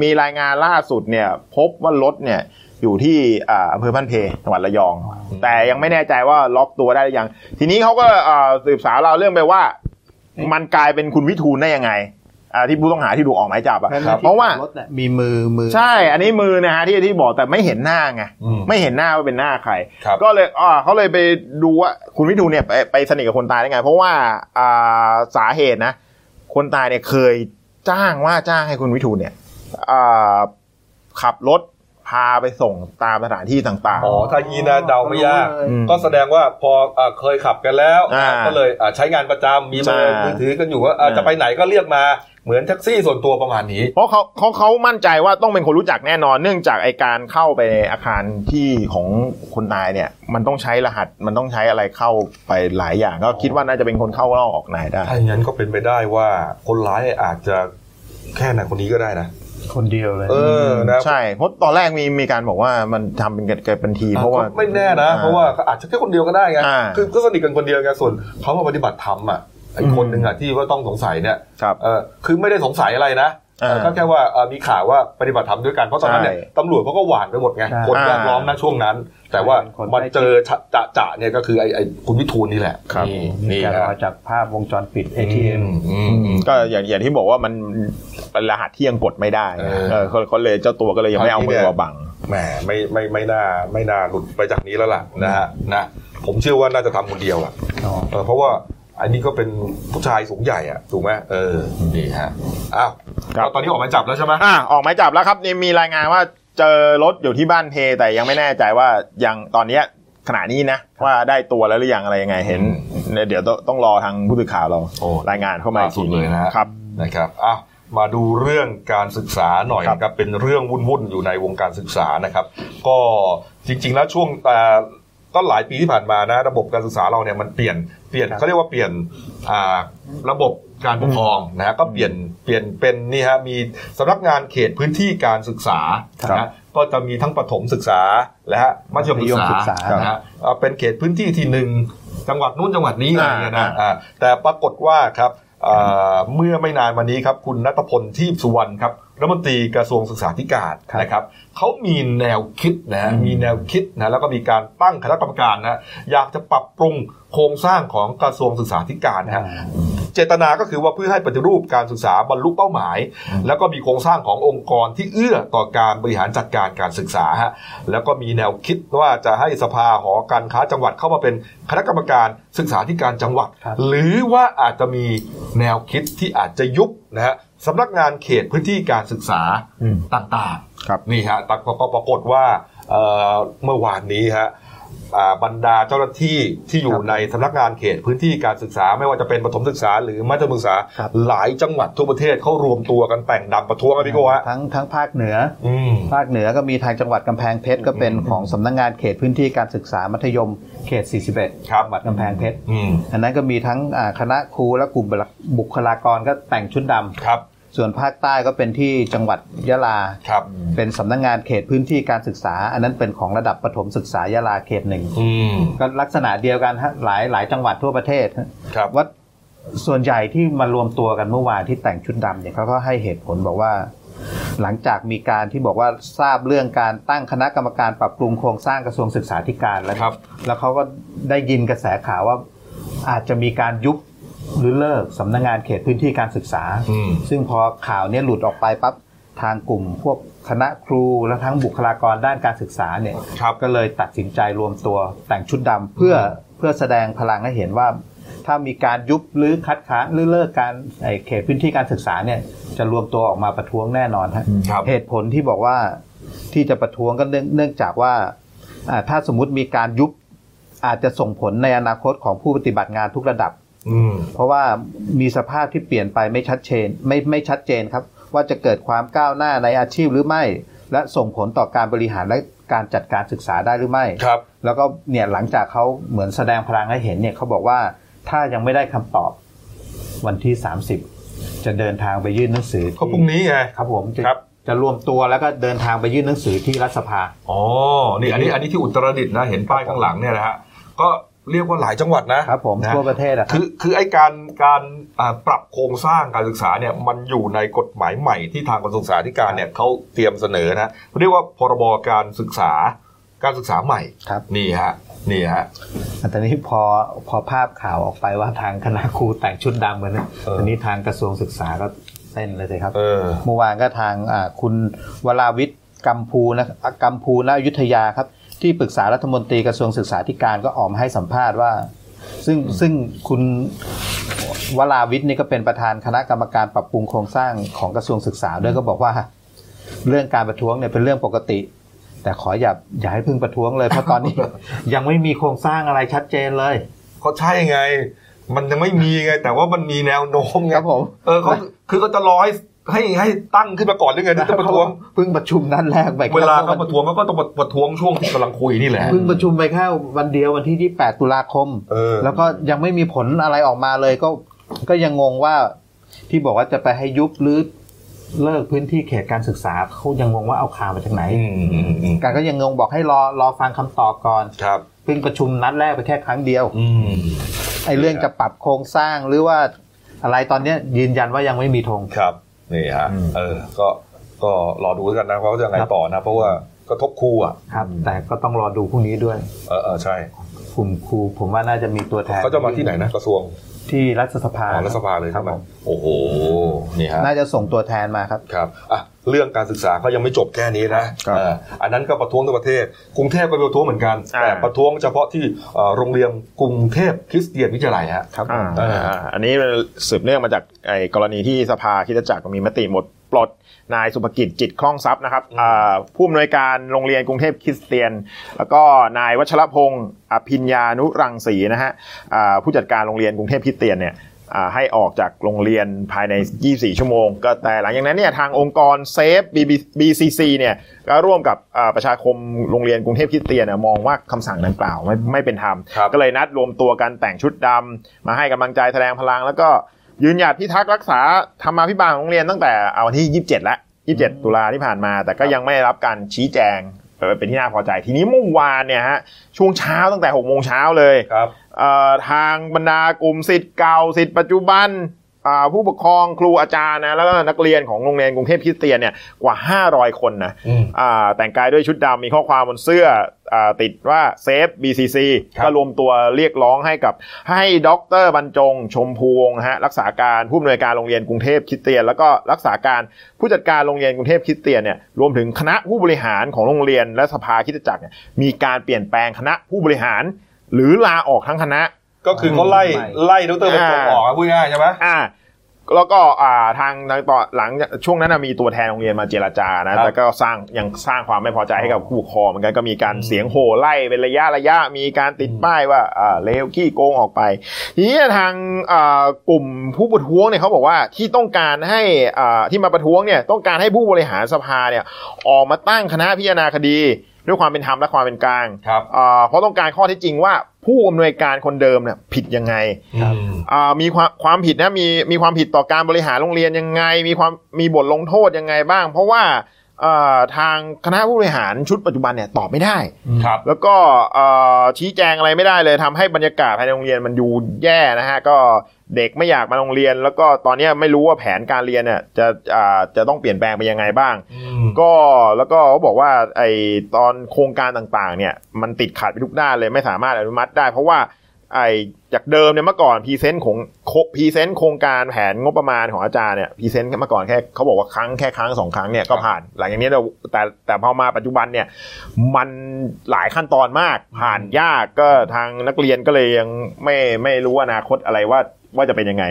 มีรายงานล่าสุดเนี่ย พบว่ารถเนี่ย อยู่ที่อ่าอำเภอบ้านเพจังหวัดระยอง แต่ยังไม่แน่ใจว่าล็อกตัวได้หรือยัง ทีนี้เขาก็อ่าสืบสาวเราวเรื่องไปว่า มันกลายเป็นคุณวิทูลได้ยังไงอ่าที่ผู้ต้องหาที่ถูกออกหมายจับอะนั่นน่ะเพราะว่าที่ขับรถน่ะมีมือมือ ใช่ อันนี้มือนะฮะที่ที่บอกแต่ไม่เห็นหน้าไงอืมไม่เห็นหน้าว่าเป็นหน้าใครครับก็เลยอ่าเขาเลยไปดูว่าคุณวิทูลเนี่ยไปไปสนิทกับคนตายได้ไง เพราะว่าอ่าสาเหตุนะ คนตายเนี่ยเคยจ้างว่าจ้างให้คุณวิทูลเนี่ยอ่าขับรถ พาไปส่งตามสถานที่ต่างอ๋อ ถ้ายีนะเดาไม่ยากอืมก็แสดงว่าพออ่าเคยขับกันแล้วอ่าก็เลยอ่าใช้งานประจำมีเบอร์ใช่มือถือกันอยู่ว่าอ่าอ่าจะไปไหนก็เรียกมาเหมือนแท็กซี่ส่วนตัวประมาณนี้ เพราะเขาเขาเขามั่นใจว่าต้องเป็นคนรู้จักแน่นอน เนื่องจากไอการเข้าไปในอาคารที่ของคนตายเนี่ย มันต้องใช้รหัสมันต้องใช้อะไรเข้าไปหลายอย่าง ก็คิดว่าน่าจะเป็นคนเข้าเล่าออกนายได้ถ้าอย่างนั้นก็เป็นไปได้ว่าคนร้ายอาจจะแค่ไหนคนนี้ก็ได้นะ คนเดียวเลย เออนะใช่เพราะตอนแรกมีมีการบอกว่ามันทำเป็นเกิดเป็นทีมเพราะว่าก็ไม่แน่นะ เพราะว่าเขาอาจจะแค่คนเดียวก็ได้ไงอ่าคือก็สนิทกันคนเดียวไงส่วนเขามาปฏิบัติธรรมอะไอ้คนหนึ่งอะที่ว่าต้องสงสัยเนี่ยครับเออคือไม่ได้สงสัยอะไรนะอ่า ก็แค่ว่าเอ่อมีข่าวว่าปฏิบัติธรรมด้วยกันเพราะตอนนั้นเนี่ยใช่ตำรวจเขาก็หวานไปหมดไงใช่คนแวดล้อมนะช่วงนั้น แต่ว่าเป็นคนมาใกล้ชิดเจอจะจะเนี่ยก็คือไอ้ไอ้คุณวิทูลนี่แหละครับนี่มีนี่การฮะมาจากภาพวงจรปิด ATM อืมอืมก็อย่างอย่างที่บอกว่ามันเป็นรหัสที่ยังกดไม่ได้เออเออเขาเขาเลยเจ้าตัวก็เลยยังไม่เอามือมาบังแหมไม่ไม่ไม่น่าไม่น่าหลุดไปจากนี้แล้วล่ะนะฮะนะผมเชื่อว่าน่าจะทำคนเดียวอะอ๋อเออเพราะว่า อันนี้ก็เป็นผู้ชายสูงใหญ่อะถูกไหมเออนี่ฮะอ้าวครับแล้วตอนนี้ออกหมายจับแล้วใช่ไหมอ่าออกหมายจับแล้วครับนี่มีรายงานว่าเจอรถอยู่ที่บ้านเพ แต่ยังไม่แน่ใจว่ายังตอนเนี้ยขณะนี้นะว่าได้ตัวแล้วหรือยังอะไรยังไงเห็นเนี่ยเดี๋ยวต้องต้องรอทางผู้สื่อข่าวเราโอ้รายงานเข้ามาอีกสุทีดเลยนะฮะครับนะครับอะมาดูเรื่องการศึกษาหน่อยครับนะครับเป็นเรื่องวุ่นๆอยู่ในวงการศึกษานะครับ ก็จริง ๆ แล้วช่วงแต่ ก็หลายปีที่ผ่านมานะระบบการศึกษาเราเนี่ยมันเปลี่ยนเปลี่ยนเขาเรียกว่าเปลี่ยนอ่าระบบการปกครองนะฮะก็เปลี่ยนเปลี่ยนเป็นนี่ฮะมีสำนักงานเขตพื้นที่การศึกษาครับนะฮะก็จะมีทั้งประถมศึกษาและฮะมัธยมศึกมัธยมศึกษาษานะฮะอ่าเป็นเขตพื้นที่ที่หนึ่งจังหวัดนู้นจังหวัดนี้อะไรเงี้ยนะอ่าอ่าแต่ปรากฏว่าครับอ่า เมื่อไม่นานมานี้ครับคุณนัทพลทีพสุวรรณครับรัฐมนตรีกระทรวงศึกษาธิการครับนะครับเขามีแนวคิดนะฮะมีแนวคิดนะแล้วก็มีการตั้งคณะกรรมการนะอยากจะปรับปรุงโครงสร้างของกระทรวงศึกษาธิการนะฮะเจตนาก็คือว่าเพื่อให้ปฏิรูปการศึกษาบรรลุเป้าหมาย แล้วก็มีโครงสร้างขององค์กรที่เอื้อต่อการบริหารจัดการการศึกษาฮะแล้วก็มีแนวคิดว่าจะให้สภาหอการค้าจังหวัดเข้ามาเป็นคณะกรรมการศึกษาธิการจังหวัดครับหรือว่าอาจจะมี แนวคิดที่อาจจะยุบนะฮะสำนักงานเขตพื้นที่การศึกษาอืมต่างๆครับนี่ฮะแต่ก็ปรากฏว่าเอ่อเมื่อวานนี้ฮะอ่า บรรดาเจ้าหน้าที่ที่อยู่ครับในสำนักงานเขตพื้นที่การศึกษาไม่ว่าจะเป็นประถมศึกษาหรือมัธยมศึกษาครับหลายจังหวัดทั่วประเทศเขารวมตัวกันแต่งดำประท้วงกันพี่โก้ฮะทั้งทั้งภาคเหนืออืมภาคเหนือก็มีทางจังหวัดกำแพงเพชรก็เป็นของสำนักงานเขตพื้นที่การศึกษามัธยมเขต 41ครับจังหวัดกำแพงเพชรอืมอันนั้นก็มีทั้งอ่าคณะครูและกลุ่มบุคลากรก็แต่งชุดดำครับ ส่วนภาคใต้ก็เป็นที่จังหวัดยะลา ครับเป็นสำนักงานเขตพื้นที่การศึกษา อันนั้นเป็นของระดับประถมศึกษายะลาเขตหนึ่งอืมก็ลักษณะเดียวกันฮะหลายหลายจังหวัดทั่วประเทศฮะครับ ว่าส่วนใหญ่ที่มารวมตัวกันเมื่อวานที่แต่งชุดดำเนี่ยเขาก็ให้เหตุผลบอกว่า หลังจากมีการที่บอกว่าทราบเรื่องการตั้งคณะกรรมการปรับปรุงโครงสร้างกระทรวงศึกษาธิการแล้ว ครับ แล้วเขาก็ได้ยินกระแสข่าวว่าอาจจะมีการยุบ หรือเลิกสำนักงานเขตพื้นที่การศึกษาอืมซึ่งพอข่าวเนี้หลุดออกไปปั๊บทางกลุ่มพวกคณะครูและทั้งบุคลากรด้านการศึกษาเนี่ยครับก็เลยตัดสินใจรวมตัวแต่งชุดดำเพื่อเพื่อแสดงพลังให้เห็นว่า ถ้ามีการยุบหรือคัดค้านหรือเลิกการไอ้เขตพื้นที่การศึกษาเนี่ยจะรวมตัวออกมาประท้วงแน่นอนฮะครับเหตุผลที่บอกว่าที่จะประท้วงก็เนื่องเนื่องจากว่าอ่าถ้าสมมุติมีการยุบอาจจะส่งผลในอนาคตของผู้ปฏิบัติงานทุกระดับอืม เพราะว่ามีสภาพที่เปลี่ยนไปไม่ชัดเจนไม่ไม่ชัดเจนครับ ว่าจะเกิดความก้าวหน้าในอาชีพหรือไม่ และส่งผลต่อการบริหารและการจัดการศึกษาได้หรือไม่ครับ แล้วก็เนี่ยหลังจากเขาเหมือนแสดงพลังให้เห็นเนี่ยเขาบอกว่าถ้ายังไม่ได้คำตอบวันที่ 30 จะเดินทางไปยื่นหนังสือก็พรุ่งนี้ไงครับผมจะครับจะรวมตัวแล้วก็เดินทางไปยื่นหนังสือที่รัฐสภา อ๋อ นี่อันนี้อันนี้ที่อุตรดิตถ์นะ เห็นป้ายข้างหลังเนี่ยนะฮะ ก็ เรียกว่าหลายจังหวัดนะครับผมนะทั่วประเทศอะครับคือคือไอ้การการอ่าปรับโครงสร้างการศึกษาเนี่ยมันอยู่ในกฎหมายใหม่ที่ทางกระทรวงศึกษาธิการเนี่ยเขาเตรียมเสนอนะเรียกว่าพรบการศึกษาการศึกษาใหม่ครับนี่ฮะนี่ฮะอันนี้พอพอภาพข่าวออกไปว่าทางคณะครูแต่งชุดดำกันนะเอออัอันนี้ทางกระทรวงศึกษาก็เต้นเลยสิครับเออเมื่อวานก็ทางอ่าคุณวราวิทย์กัมพูนะอะกัมพูนายุทธยาครับ ที่ปรึกษารัฐมนตรีกระทรวงศึกษาธิการก็ออกมาให้สัมภาษณ์ว่า ซึ่งซึ่งคุณวราวิทย์นี่ก็เป็นประธานคณะกรรมการปรับปรุงโครงสร้างของกระทรวงศึกษาด้วยก็บอกว่า เรื่องการประท้วงเนี่ยเป็นเรื่องปกติ แต่ขออย่าอย่าให้เพึ่งประท้วงเลยเพราะตอนนี้ ยังไม่มีโครงสร้างอะไรชัดเจนเลยก็ใช่ไง มันยังไม่มีไง แต่ว่ามันมีแนวโน้มไงครับผมเออเขาคือเขาจะรอให้ ให้ให้ตั้งขึ้นมาก่อนหรือไงที่จะประท้วงเพิ่งประชุมนัดแรกไปแค่เวลาเขาประท้วงเขาก็ต้องประท้วงช่วงที่กำลังคุยนี่แหละเพิ่งประชุมไปแค่วันเดียววันที่ 28 ตุลาคมเออแล้วก็ยังไม่มีผลอะไรออกมาเลยก็ก็ยังงงว่าที่บอกว่าจะไปให้ยุบหรือเลิกพื้นที่เขตการศึกษาเขายังงงว่าเอาข่าวมาจากไหนอืมอืมอืมการก็ยังงงบอกให้รอรอฟังคำตอบก่อนครับเพิ่งประชุมนัดแรกไปแค่ครั้งเดียวอืมไอ้เรื่องจะปรับโครงสร้างหรือว่าอะไรตอนเนี้ยยืนยันว่ายังไม่มีธงครับ นี่ฮะอืมเออก็ก็รอดูแล้วกันนะว่าเขาจะยังไงต่อนะ เพราะว่าก็ทบครูอะครับ แต่ก็ต้องรอดูพรุ่งนี้ด้วย เออเออใช่กลุ่มครูผมว่าน่าจะมีตัวแทนเขาจะมาที่ไหนนะกระทรวงที่รัฐสภาอ๋อรัฐสภาเลยครัใช่บไหมผม โอ้โหนี่ฮะน่าจะส่งตัวแทนมาครับครับอะเรื่องการศึกษาก็ยังไม่จบแค่นี้นะครับเอ่ออันนั้นก็ประท้วงทั้งประเทศ กรุงเทพก็ประท้วงเหมือนกันอ่าแต่ประท้วงเฉพาะที่เอ่อโรงเรียนกรุงเทพคริสเตียนวิทยาลัยฮะครับอ่าเอออ่าอันนี้สืบเนื่องมาจากไอ้กรณีที่สภาคริดจักรมีมติหมดปลดนายสุภกิจจิตคล่องทรัพย์นะครับอ่าผู้อำนวยการโรงเรียนกรุงเทพคริสเตียน แล้วก็นายวัชรพงศ์อภิญญานุรังสีนะฮะอ่าผู้จัดการโรงเรียนกรุงเทพคริสเตียนเนี่ยอ่า ให้ออกจากโรงเรียนภายใน 24 ชั่วโมง ก็แต่หลังจากนั้นเนี่ยทางองค์กรเซฟ BCC เนี่ยก็ร่วมกับอ่าประชาคมโรงเรียนกรุงเทพคริสเตียนเนยมองว่าคำสั่งดังกล่าวไม่ไม่เป็นธรรมครับก็เลยนัดรวมตัวกันแต่งชุดดำมาให้กำลังใจแสดงพลัง แล้วก็ยืนหยัดพิทักษ์รักษาธรรมาภิบาลของโรงเรียนตั้งแต่เอาวันที่ 27 แล้ว 27 ตุลาที่ผ่านมา แต่ก็ยังไม่ได้รับการชี้แจง เออเป็นที่น่าพอใจ ทีนี้เมื่อวานเนี่ยฮะช่วงเช้าตั้งแต่6โมงเช้าเลยครับเอ่อทางบรรดากลุ่มสิทธิ์เก่าสิทธิ์ปัจจุบันอ่า ผู้ปกครองครูอาจารย์นะแล้วก็นักเรียนของโรงเรียนกรุงเทพคริสเตียนเนี่ยกว่า 500 คนนะอืมอ่าแต่งกายด้วยชุดดำมีข้อความบนเสื้ออาติดว่าเซฟ BCC ครับก็รวมตัวเรียกร้องให้กับให้ดรบรรจง ชมพูวงศ์นะฮะรักษาการผู้อำนวยการโรงเรียนกรุงเทพคริสเตียน แล้วก็รักษาการผู้จัดการโรงเรียนกรุงเทพคริสเตียนเนี่ยรวมถึงคณะผู้บริหารของโรงเรียนและสภาคริสตจักรเนี่ยมีการเปลี่ยนแปลงคณะผู้บริหาร หรือลาออกทั้งคณะ ก็คือเขาไล่ไล่ดรบรรจงออกอะพูดง่ายๆใช่ไหมอ่าแล้วก็อ่าทางทางต่อหลังจากช่วงนั้นนะมีตัวแทนโรงเรียนมาเจรจาครันะบแต่ก็สร้างยังสร้างความไม่พอใจให้กับผู้ปกครองเหมือนกันก็มีการเสียงโห่ไล่เป็นระยะระยะมีการติดป้ายว่าอ่าเลวขี้โกงออกไปทีนี้ทางอ่ากลุ่มผู้ประท้วงเนี่ยเขาบอกว่าที่ต้องการให้อ่าที่มาประท้วงเนี่ยต้องการให้ผู้บริหารสภาเนี่ยออกมาตั้งคณะพิจารณาคดี ด้วยความเป็นธรรมและความเป็นกลางครับอ่าเพราะต้องการข้อเท็จจริงว่าผู้อำนวยการคนเดิมเนี่ยผิดยังไงอืมอ่ามีความความผิดนะมีมีความผิดต่อการบริหารโรงเรียนยังไง มีความมีบทลงโทษยังไงบ้าง เพราะว่าอ่าทางคณะผู้บริหารชุดปัจจุบันเนี่ยตอบไม่ได้ครับแล้วก็อ่าชี้แจงอะไรไม่ได้เลยทำให้บรรยากาศภายในโรงเรียนมันดูแย่นะฮะก็ เด็กไม่อยากมาโรงเรียน แล้วก็ตอนเนี้ยไม่รู้ว่าแผนการเรียนเนี่ยจะอ่าจะต้องเปลี่ยนแปลงไปยังไงบ้างอืมก็แล้วก็เขาบอกว่าไอตอนโครงการต่างๆ เนี่ยมันติดขัดไปทุกด้านเลยไม่สามารถอนุมัติได้ เพราะว่าไอจากเดิมเนี่ยเมื่อก่อน present ของ present โครงการแผนงบประมาณของอาจารย์เนี่ย present เมื่อก่อนแค่เขาบอกว่าครั้งแค่ครั้งสองครั้งเนี่ยก็ผ่าน หลังจากนี้เราแต่แต่พอมาปัจจุบันเนี่ยมันหลายขั้นตอนมากผ่านยากก็ทางนักเรียนก็เลยยังไม่ไม่รู้อนาคตอะไรว่า ว่าจะเป็นยังไง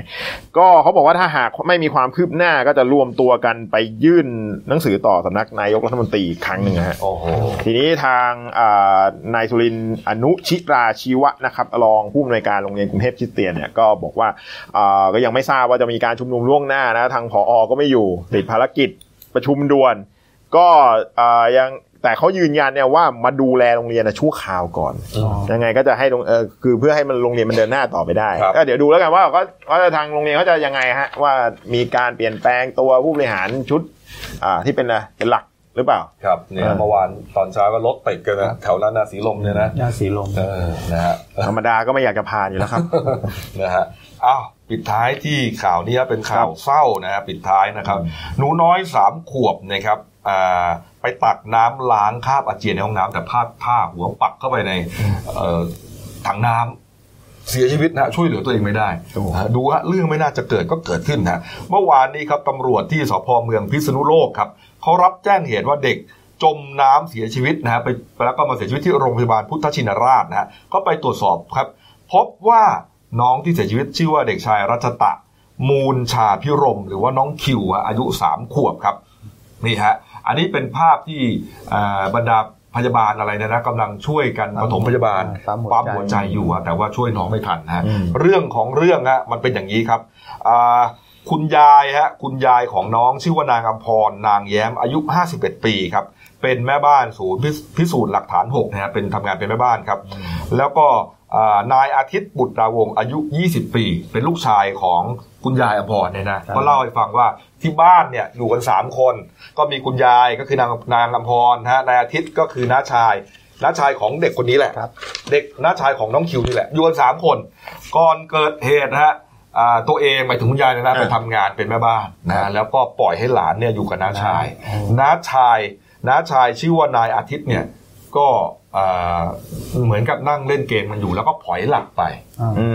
ก็เขาบอกว่าถ้าหากไม่มีความคืบหน้าก็จะรวมตัวกันไปยื่นหนังสือต่อสำนักนายกรัฐมนตรีอีกครั้งหนึ่งนะฮะโอ้โหทีนี้ทางอ่านายสุรินทร์อนุชิราชีวะนะครับรองผู้อำนวยการโรงเรียนกรุงเทพคริสเตียนเนี่ยก็บอกว่าอ่าก็ยังไม่ทราบว่าจะมีการชุมนุมล่วงหน้านะทางผอก็ไม่อยู่ติดภารกิจประชุมด่วน ก็อ่ายัง แต่เขายืนยันเนี่ยว่ามาดูแลโรงเรียนนะชั่วคราวก่อนยังไงก็จะให้โรงเออคือเพื่อให้มันโรงเรียนมันเดินหน้าต่อไปได้ครับก็เดี๋ยวดูแล้วกันว่าก็ว่าทางโรงเรียนเขาจะยังไงฮะว่ามีการเปลี่ยนแปลงตัวผู้บริหารชุดอ่าที่เป็นอะไรเป็นหลักหรือเปล่า ครับเนี่ยเออเมื่อวานตอนเช้าก็รถติดกันนะแถวนั้นนะสีลมเนี่ยนะย่าสีลมเออนะฮะธรรมดาก็ไม่อยากจะผ่านอยู่แล้วครับนะฮะอ้าวปิดท้ายที่ข่าวนี้เป็นข่าวเศร้านะฮะปิดท้ายนะครับหนูน้อยสามขวบนะครับอ่า ไปตักน้ำล้างคราบอาเจียนในห้องน้ำแต่พลาดผ้าหัวปักเข้าไปในเอ่อถังน้ำเสียชีวิตนะช่วยเหลือตัวเองไม่ได้ ดูฮะเรื่องไม่น่าจะเกิดก็เกิดขึ้นนะเมื่อวานนี้ครับตำรวจที่สพเมืองพิษณุโลกครับเขารับแจ้งเหตุว่าเด็กจมน้ำเสียชีวิตนะฮะไปแล้วก็มาเสียชีวิตที่โรงพยาบาลพุทธชินราชนะฮะก็ไปตรวจสอบครับ พบว่าน้องที่เสียชีวิตชื่อว่าเด็กชายรัชตะ มูลชาพิรม หรือว่าน้องคิวอะอายุสามขวบครับนี่ฮะ อันนี้เป็นภาพที่อ่าบรรดาพยาบาลอะไรเนยนะกำลังช่วยกันปฐมพยาบาลปั๊มหัวใจปั๊มหัวใจอยู่อะแต่ว่าช่วยน้องไม่ทันฮะอืมเรื่องของเรื่องฮะมันเป็นอย่างนี้ครับอ่าคุณยายฮะคุณยายของน้องชื่อว่านางอภรนางแย้มอายุ 51 ปีครับ เป็นแม่บ้านศูนย์พิสพิสูจน์หลักฐาน6นะฮะเป็นทำงานเป็นแม่บ้านครับ แล้วก็อ่านายอาทิตย์บุตรดาวงศ์อายุ 20 ปี เป็นลูกชายของคุณยายอภรเนี่ยนะก็เล่าให้ฟังว่าที่บ้านเนี่ยอยู่กัน3คน ก็มีคุณยายก็คือนางนางอภรนะฮะนายอาทิตย์ก็คือน้าชายน้าชายของเด็กคนนี้แหละครับเด็กน้าชายของน้องคิวนี่แหละอยู่กันสามคน ก่อนเกิดเหตุนะฮะอ่าตัวเองหมายถึงคุณยายเนยนะอ่าไปทำงานเป็นแม่บ้านนะแล้วก็ปล่อยให้หลานเนี่ยอยู่กับน้าชายน้าชาย น้าชายชื่อว่านายอาทิตย์เนี่ยก็อ่าเหมือนกับนั่งเล่นเกมมันอยู่แล้วก็ผลอยหลับไป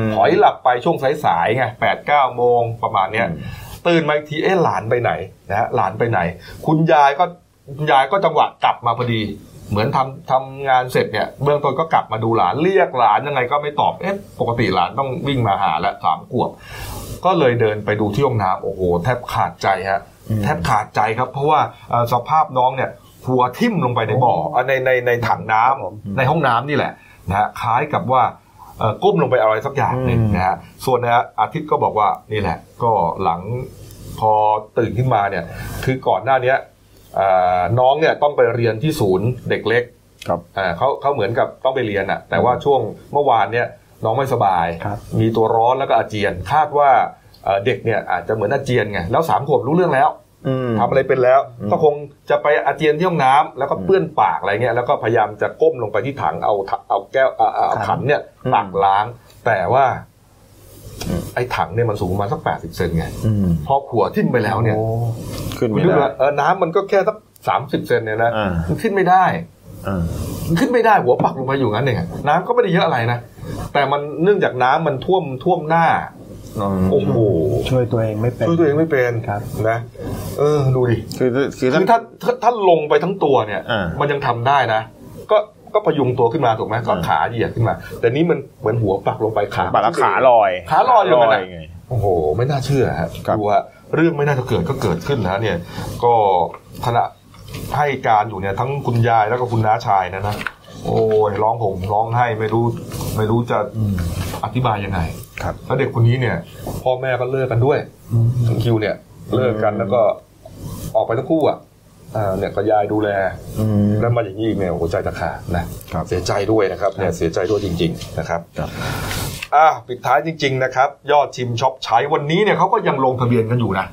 มถอยหลับไปช่วงสายๆไงแปดเก้าโมงประมาณเนี้ยอืมตื่นมาอีกทีเอ๊ะหลานไปไหนนะฮะหลานไปไหน คุณยายก็คุณยายก็จังหวะกลับมาพอดี เหมือนทำทำงานเสร็จเนี่ยเบื้องต้นก็กลับมาดูหลานเรียกหลานยังไงก็ไม่ตอบเอ๊ะปกติหลานต้องวิ่งมาหาแล้วสามขวบ ก็เลยเดินไปดูที่ห้องน้ำโอ้โหแทบขาดใจฮะแทบขาดใจครับ เพราะว่าเอ่อสภาพน้องเนี่ย หัวทิ่มลงไปในบ่อเอ่อในในในถังน้ำในห้องน้ำนี่แหละนะฮะคล้ายกับว่าเอ่อก้มลงไปอะไรสักอย่างหนึ่งนะฮะส่วนนะฮะอาทิตย์ก็บอกว่านี่แหละ ก็หลังพอตื่นขึ้นมาเนี่ย คือก่อนหน้าเนี้ยเอ่อน้องเนี่ยต้องไปเรียนที่ศูนย์เด็กเล็กครับอ่าเขาเขาเหมือนกับต้องไปเรียนอะแต่ว่าช่วงเมื่อวานเนี่ยน้องไม่สบายครับมีตัวร้อนแล้วก็อาเจียน คาดว่าเอ่อเด็กเนี่ยอาจจะเหมือนอาเจียนไงแล้วสามขวบรู้เรื่องแล้วอืม ทำอะไรเป็นแล้วอืมก็คงจะไปอาเจียนที่ห้องน้ำแล้วก็เปื้อนปากอะไรเงี้ยแล้วก็พยายามจะก้มลงไปที่ถังเอาถเอาแก้วเอาเอาเอาขันเนี่ยตักล้าง แต่ว่าไอ้ถังเนี่ยมันสูงประมาณสักแปดสิบเซนไงอืมพอขัวทิ่มไปแล้วเนี่ยขึ้นคุณไม่ดูได้ว่าเออน้ำมันก็แค่สักสามสิบเซนเนี่ยนะอ่ามันขึ้นไม่ได้อ่ามันขึ้นไม่ได้หัวปักลงไปอยู่งั้นเองอะน้ำก็ไม่ได้เยอะอะไรนะแต่มันเนื่องจากน้ำมันท่วมท่วมหน้า โอ้โหช่วยตัวเองไม่เป็นช่วยตัวเองไม่เป็นครับนะเออดูดิคือคือคือถ้าถ้าถ้าลงไปทั้งตัวเนี่ยอ่ามัมันยังทำได้นะ ก็ก็พยุงตัวขึ้นมาถูกไหมก็อ่าขาเหยียดขึ้นมา แต่นี้มันเหมือนหัวปักลงไปขาปากแล้วขาลอย ขาลอยอยู่นั่นน่ะไงโอ้โห ไม่น่าเชื่อฮะครับดูว่าเรื่องไม่น่าจะเกิดก็เกิดขึ้นนะเนี่ย ก็ขณะให้การอยู่เนี่ยทั้งคุณยายแล้วก็คุณน้าชายนะนะ โอ้ยร้องผมร้องไห้ไม่รู้ไม่รู้จะอธิบายยังไงครับแล้วเด็กคนนี้เนี่ย พ่อแม่ก็เลิกกันด้วยทั้งคิวเนี่ย เลิกกันแล้วก็ออกไปทั้งคู่อะอ่าเนี่ยก็ยายดูแลอืมแล้วมาอย่างนี้อีกเนี่ยหัวใจจะขาดนะครับเสียใจด้วยนะครับเนี่ยเสียใจด้วยจริง ๆ นะครับครับอะปิดท้ายจริง ๆ นะครับ ยอดชิมช็อปใช้วันนี้เนี่ยเขาก็ยังลงทะเบียนกันอยู่นะ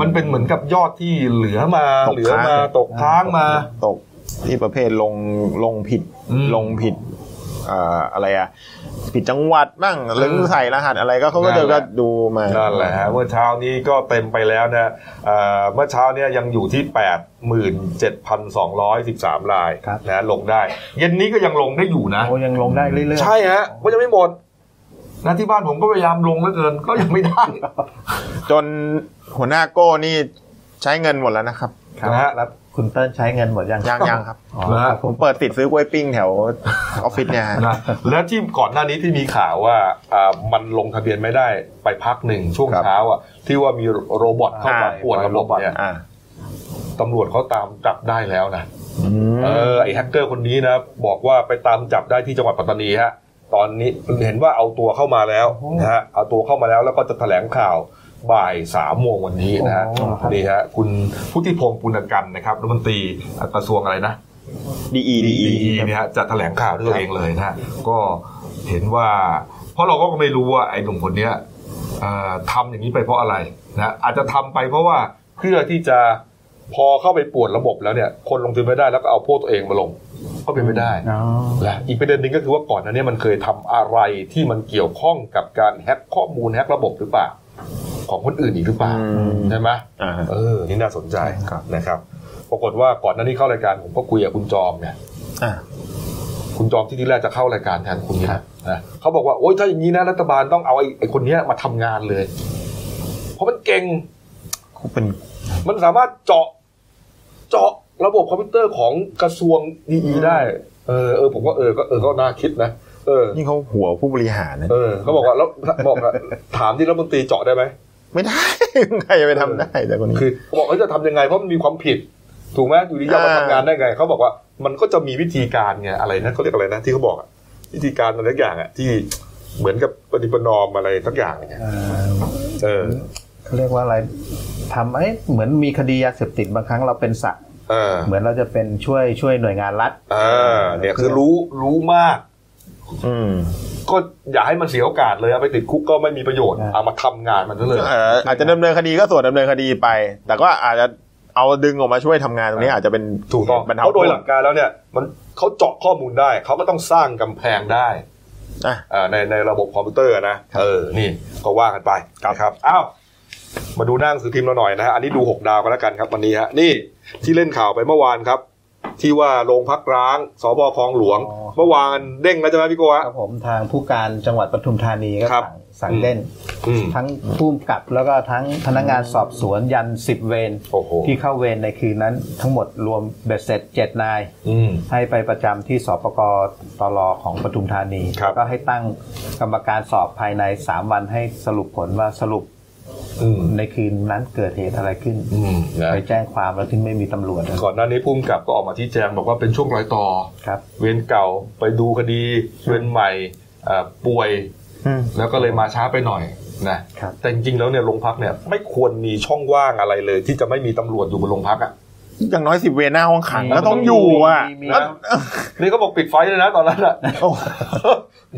มันเป็นเหมือนกับยอดที่เหลือมาตกเหลือค้างมาตกค้างมาตก ที่ประเภทลงลงผิดอืมลงผิดอ่าอะไรอะผิดจังหวัดบ้างหรือใส่รหัสอะไรก็เขาก็นั่จะนแหละก็ดูมานั่นแหละฮะเมื่อเช้านี้ก็เต็มไปแล้วนะเอ่อเมื่อเช้าเนี่ยยังอยู่ที่87,213รายครับนะลงได้ เย็นนี้ก็ยังลงได้อยู่นะโอ้ยังลงได้เรื่อยๆใช่ฮะก็ยังไม่หมดนะที่บ้านผมก็พยายามลงเหลือเกินก็ยังไม่ได้ จนหัวหน้าโก้นี่ใช้เงินหมดแล้วนะครับครับนะฮะแล้ว คุณเติ้ลใช้เงินหมดยังยังยังครับอ๋อนะฮะผมเปิดติดซื้อกล้วยปิ้งแถวออฟฟิศเนี่ยฮะนะและที่ก่อนหน้านี้ที่มีข่าวว่าอ่ามันลงทะเบียนไม่ได้ไปพักหนึ่งช่วงครับเช้าอะที่ว่ามีโรบอทเข้ามาอ่าป่วนระบบเนี่ยอ่าตำรวจเขาตามจับได้แล้วนะมเออไอแฮกเกอร์คนนี้นะ บอกว่าไปตามจับได้ที่จังหวัดปัตตานีฮะตอนนี้เห็นว่าเอาตัวเข้ามาแล้วนะฮะเอาตัวเข้ามาแล้วแล้วก็จะแถลงข่าว บ่ายสามโมงวันนี้นะฮะโอ้ครับนี่ฮะคุณพุทธิพงศ์ปุณกันนะครับรัฐมนตรีกระทรวงอะไรนะดีอีดีอีดีเนี่ยฮะจะแถลงข่าวด้วยตัวเองเลยนะฮะก็เห็นว่า เพราะเราก็ไม่รู้ว่าไอ้หนุ่มคนเนี้ยเอ่อทำอย่างนี้ไปเพราะอะไรนะอาจจะทำไปเพราะว่าเพื่อที่จะพอเข้าไปปวดระบบแล้วเนี่ย คนลงทุนไม่ได้แล้วก็เอาพวกตัวเองมาลงก็เป็นไม่ได้อ๋อและอีกประเด็นหนึ่งก็คือว่าก่อนหน้านี้มันเคยทำอะไรที่มันเกี่ยวข้องกับการแฮ็กข้อมูลแฮ็กระบบหรือเปล่า ของคนอื่นอีกหรือเปล่าอืมใช่ไหมอ่าเออ นี่น่าสนใจนะครับ ปรากฏว่าก่อนหน้านี้เข้ารายการผมก็คุยกับคุณจอมเนี่ยอ่าคุณจอมที่ที่แรกจะเข้ารายการแทนคุณนี่นะนะเขาบอกว่าโอ๊ยถ้าอย่างนี้นะรัฐบาลต้องเอาไอ้ไอ้คนเนี้ยมาทำงานเลย เพราะมันเก่งเขาเป็นมันสามารถเจาะเจาะระบบคอมพิวเตอร์ของกระทรวงดีได้ เออเออผมก็เออก็เออก็น่าคิดนะเออนี่เขาหัวผู้บริหารนะเออเขาบอกว่าแล้วบอกว่าถามที่รัฐมนตรีเจาะได้ไหม ไม่ได้ใครจะไปทำได้แต่คนนี้คือเขาบอกเขาจะทำยังไงเพราะมันมีความผิด ถูกไหมอยู่ดีจะมาอ่าทำงานได้ไงเขาบอกว่ามันก็จะมีวิธีการไงอะไรนะเขาเรียกอะไรนะที่เขาบอกอะวิธีการอะไรสักอย่างอะที่เหมือนกับปฏิปนอมอะไรสักอย่างเนี่ยเอ่อเออเขาเรียกว่าอะไรทำเอ้ยเหมือนมีคดียาเสพติดบางครั้งเราเป็นสัตว์เออเหมือนเราจะเป็นช่วยช่วยหน่วยงานรัฐอ่าเนี่ยคือรู้รู้มากอืม ก็อย่าให้มันเสียโอกาสเลยเอาไปติดคุกก็ไม่มีประโยชน์อ่าเอามาทำงานมันซะเลยเอ่ออาจจะดำเนินคดีก็ส่วนดำเนินคดีไป แต่ก็อาจจะเอาดึงออกมาช่วยทำงานตรงนี้อาจจะเป็นถูกต้องบรรเทาเพราะโดยหลักการแล้วเนี่ย มันเขาเจาะข้อมูลได้ เขาก็ต้องสร้างกำแพงได้อะอ่าในในระบบคอมพิวเตอร์นะเออนี่ก็ว่ากันไปนะครับอ้าวมาดูหน้าหนังสือพิมพ์เราหน่อยนะฮะอันนี้ดูหกดาวกันแล้วกันครับวันนี้ฮะนี่ที่เล่นข่าวไปเมื่อวานครับ ที่ว่าโรงพักร้างสภ.คลองหลวงอ๋อเมื่อวานเด้งแล้วใช่ไหมพี่โกะครับผมทางผู้การจังหวัดปทุมธานีก็ครับสั่งสั่งเด้งอืมทั้งผู้กำกับแล้วก็ทั้งพนักงานสอบสวนยันสิบเวรโอ้โหที่เข้าเวรในคืนนั้นทั้งหมดรวมเบ็ดเสร็จเจ็ดนายอืมให้ไปประจำที่สปกตลของปทุมธานีครับแล้วก็ให้ตั้งกรรมการสอบภายใน3วันให้สรุปผลว่าสรุปอืม ในคืนนั้นเกิดเหตุอะไรขึ้นอืมนะไปแจ้งความแล้วถึงไม่มีตำรวจนะก่อนหน้านี้พุ่มกับก็ออกมาที่แจงบอกว่าเป็นช่วงรอยต่อครับ เวรเก่าไปดูคดีเวรใหม่อ่าป่วยแล้วก็เลยมาช้าไปหน่อยนะครับแต่จริงๆแล้วเนี่ยโรงพักเนี่ยไม่ควรมีช่องว่างอะไรเลย ที่จะไม่มีตำรวจอยู่บนโรงพักอะอย่างน้อยสิบเวรหน้าห้องขังมีก็ต้องอยู่อะมีมีแล้วนี่เขาบอกปิดไฟเลยนะตอนนั้นอะโอ้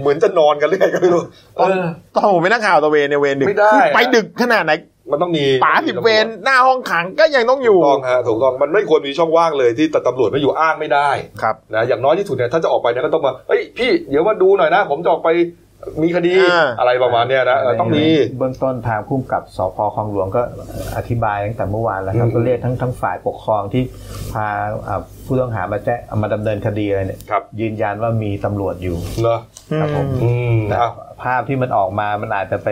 เหมือนจะนอนกันเรื่อยก็ไม่รู้เออตอนผมเป็นนักข่าวตะเวนเนี่ยเวรดึกไม่ได้ไปดึกขนาดไหนมันต้องมีป๋าสิบเวรหน้าห้องขังก็ยังต้องอถูยู่กต้องฮะถูกต้องมันไม่ควรมีช่องว่างเลยที่ตำรวจไม่อยู่อ้างไม่ได้ครับนะอย่างน้อยที่สุดเนี่ยถ้าจะออกไปเนี่ยก็ต้องมาเฮ้ยพี่เดี๋ยวมาดูหน่อยนะ ผมจะออกไปมีคดีอ่าอะไรประมาณเนี้ยนะเออต้องมีเบื้องต้นทางผู้กำกับสพคลองหลวงก็อธิบายตั้งแต่เมื่อวานแล้วครับอืมก็เรียกทั้งทั้งฝ่ายปกครองที่พาอ่า ผู้ต้องหามาแจ้งมาดำเนินคดีอะไรเนี่ยครับ ยืนยันว่ามีตำรวจอยู่เนอะครับผมอืมแต่อะภาพที่มันออกมามันอาจจะไป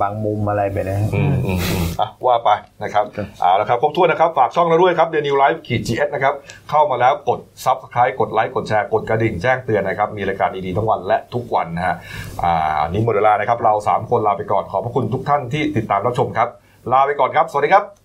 บางมุมอะไรไปนะฮะอืมอืมอืมอะว่าไปนะครับเอาละครับครบถ้วนนะครับ ฝากช่องเราด้วยครับเดลินิวส์ขีด GS นะครับ เข้ามาแล้วกด subscribe กดไลค์กดแชร์กดกระดิ่งแจ้งเตือนนะครับ มีรายการดีๆทั้งวันและทุกวันนะฮะอ่าอันนี้หมดเวลานะครับ เรา 3 คนลาไปก่อนขอบพระคุณทุกท่านที่ติดตามรับชมครับ ลาไปก่อนครับ สวัสดีครับ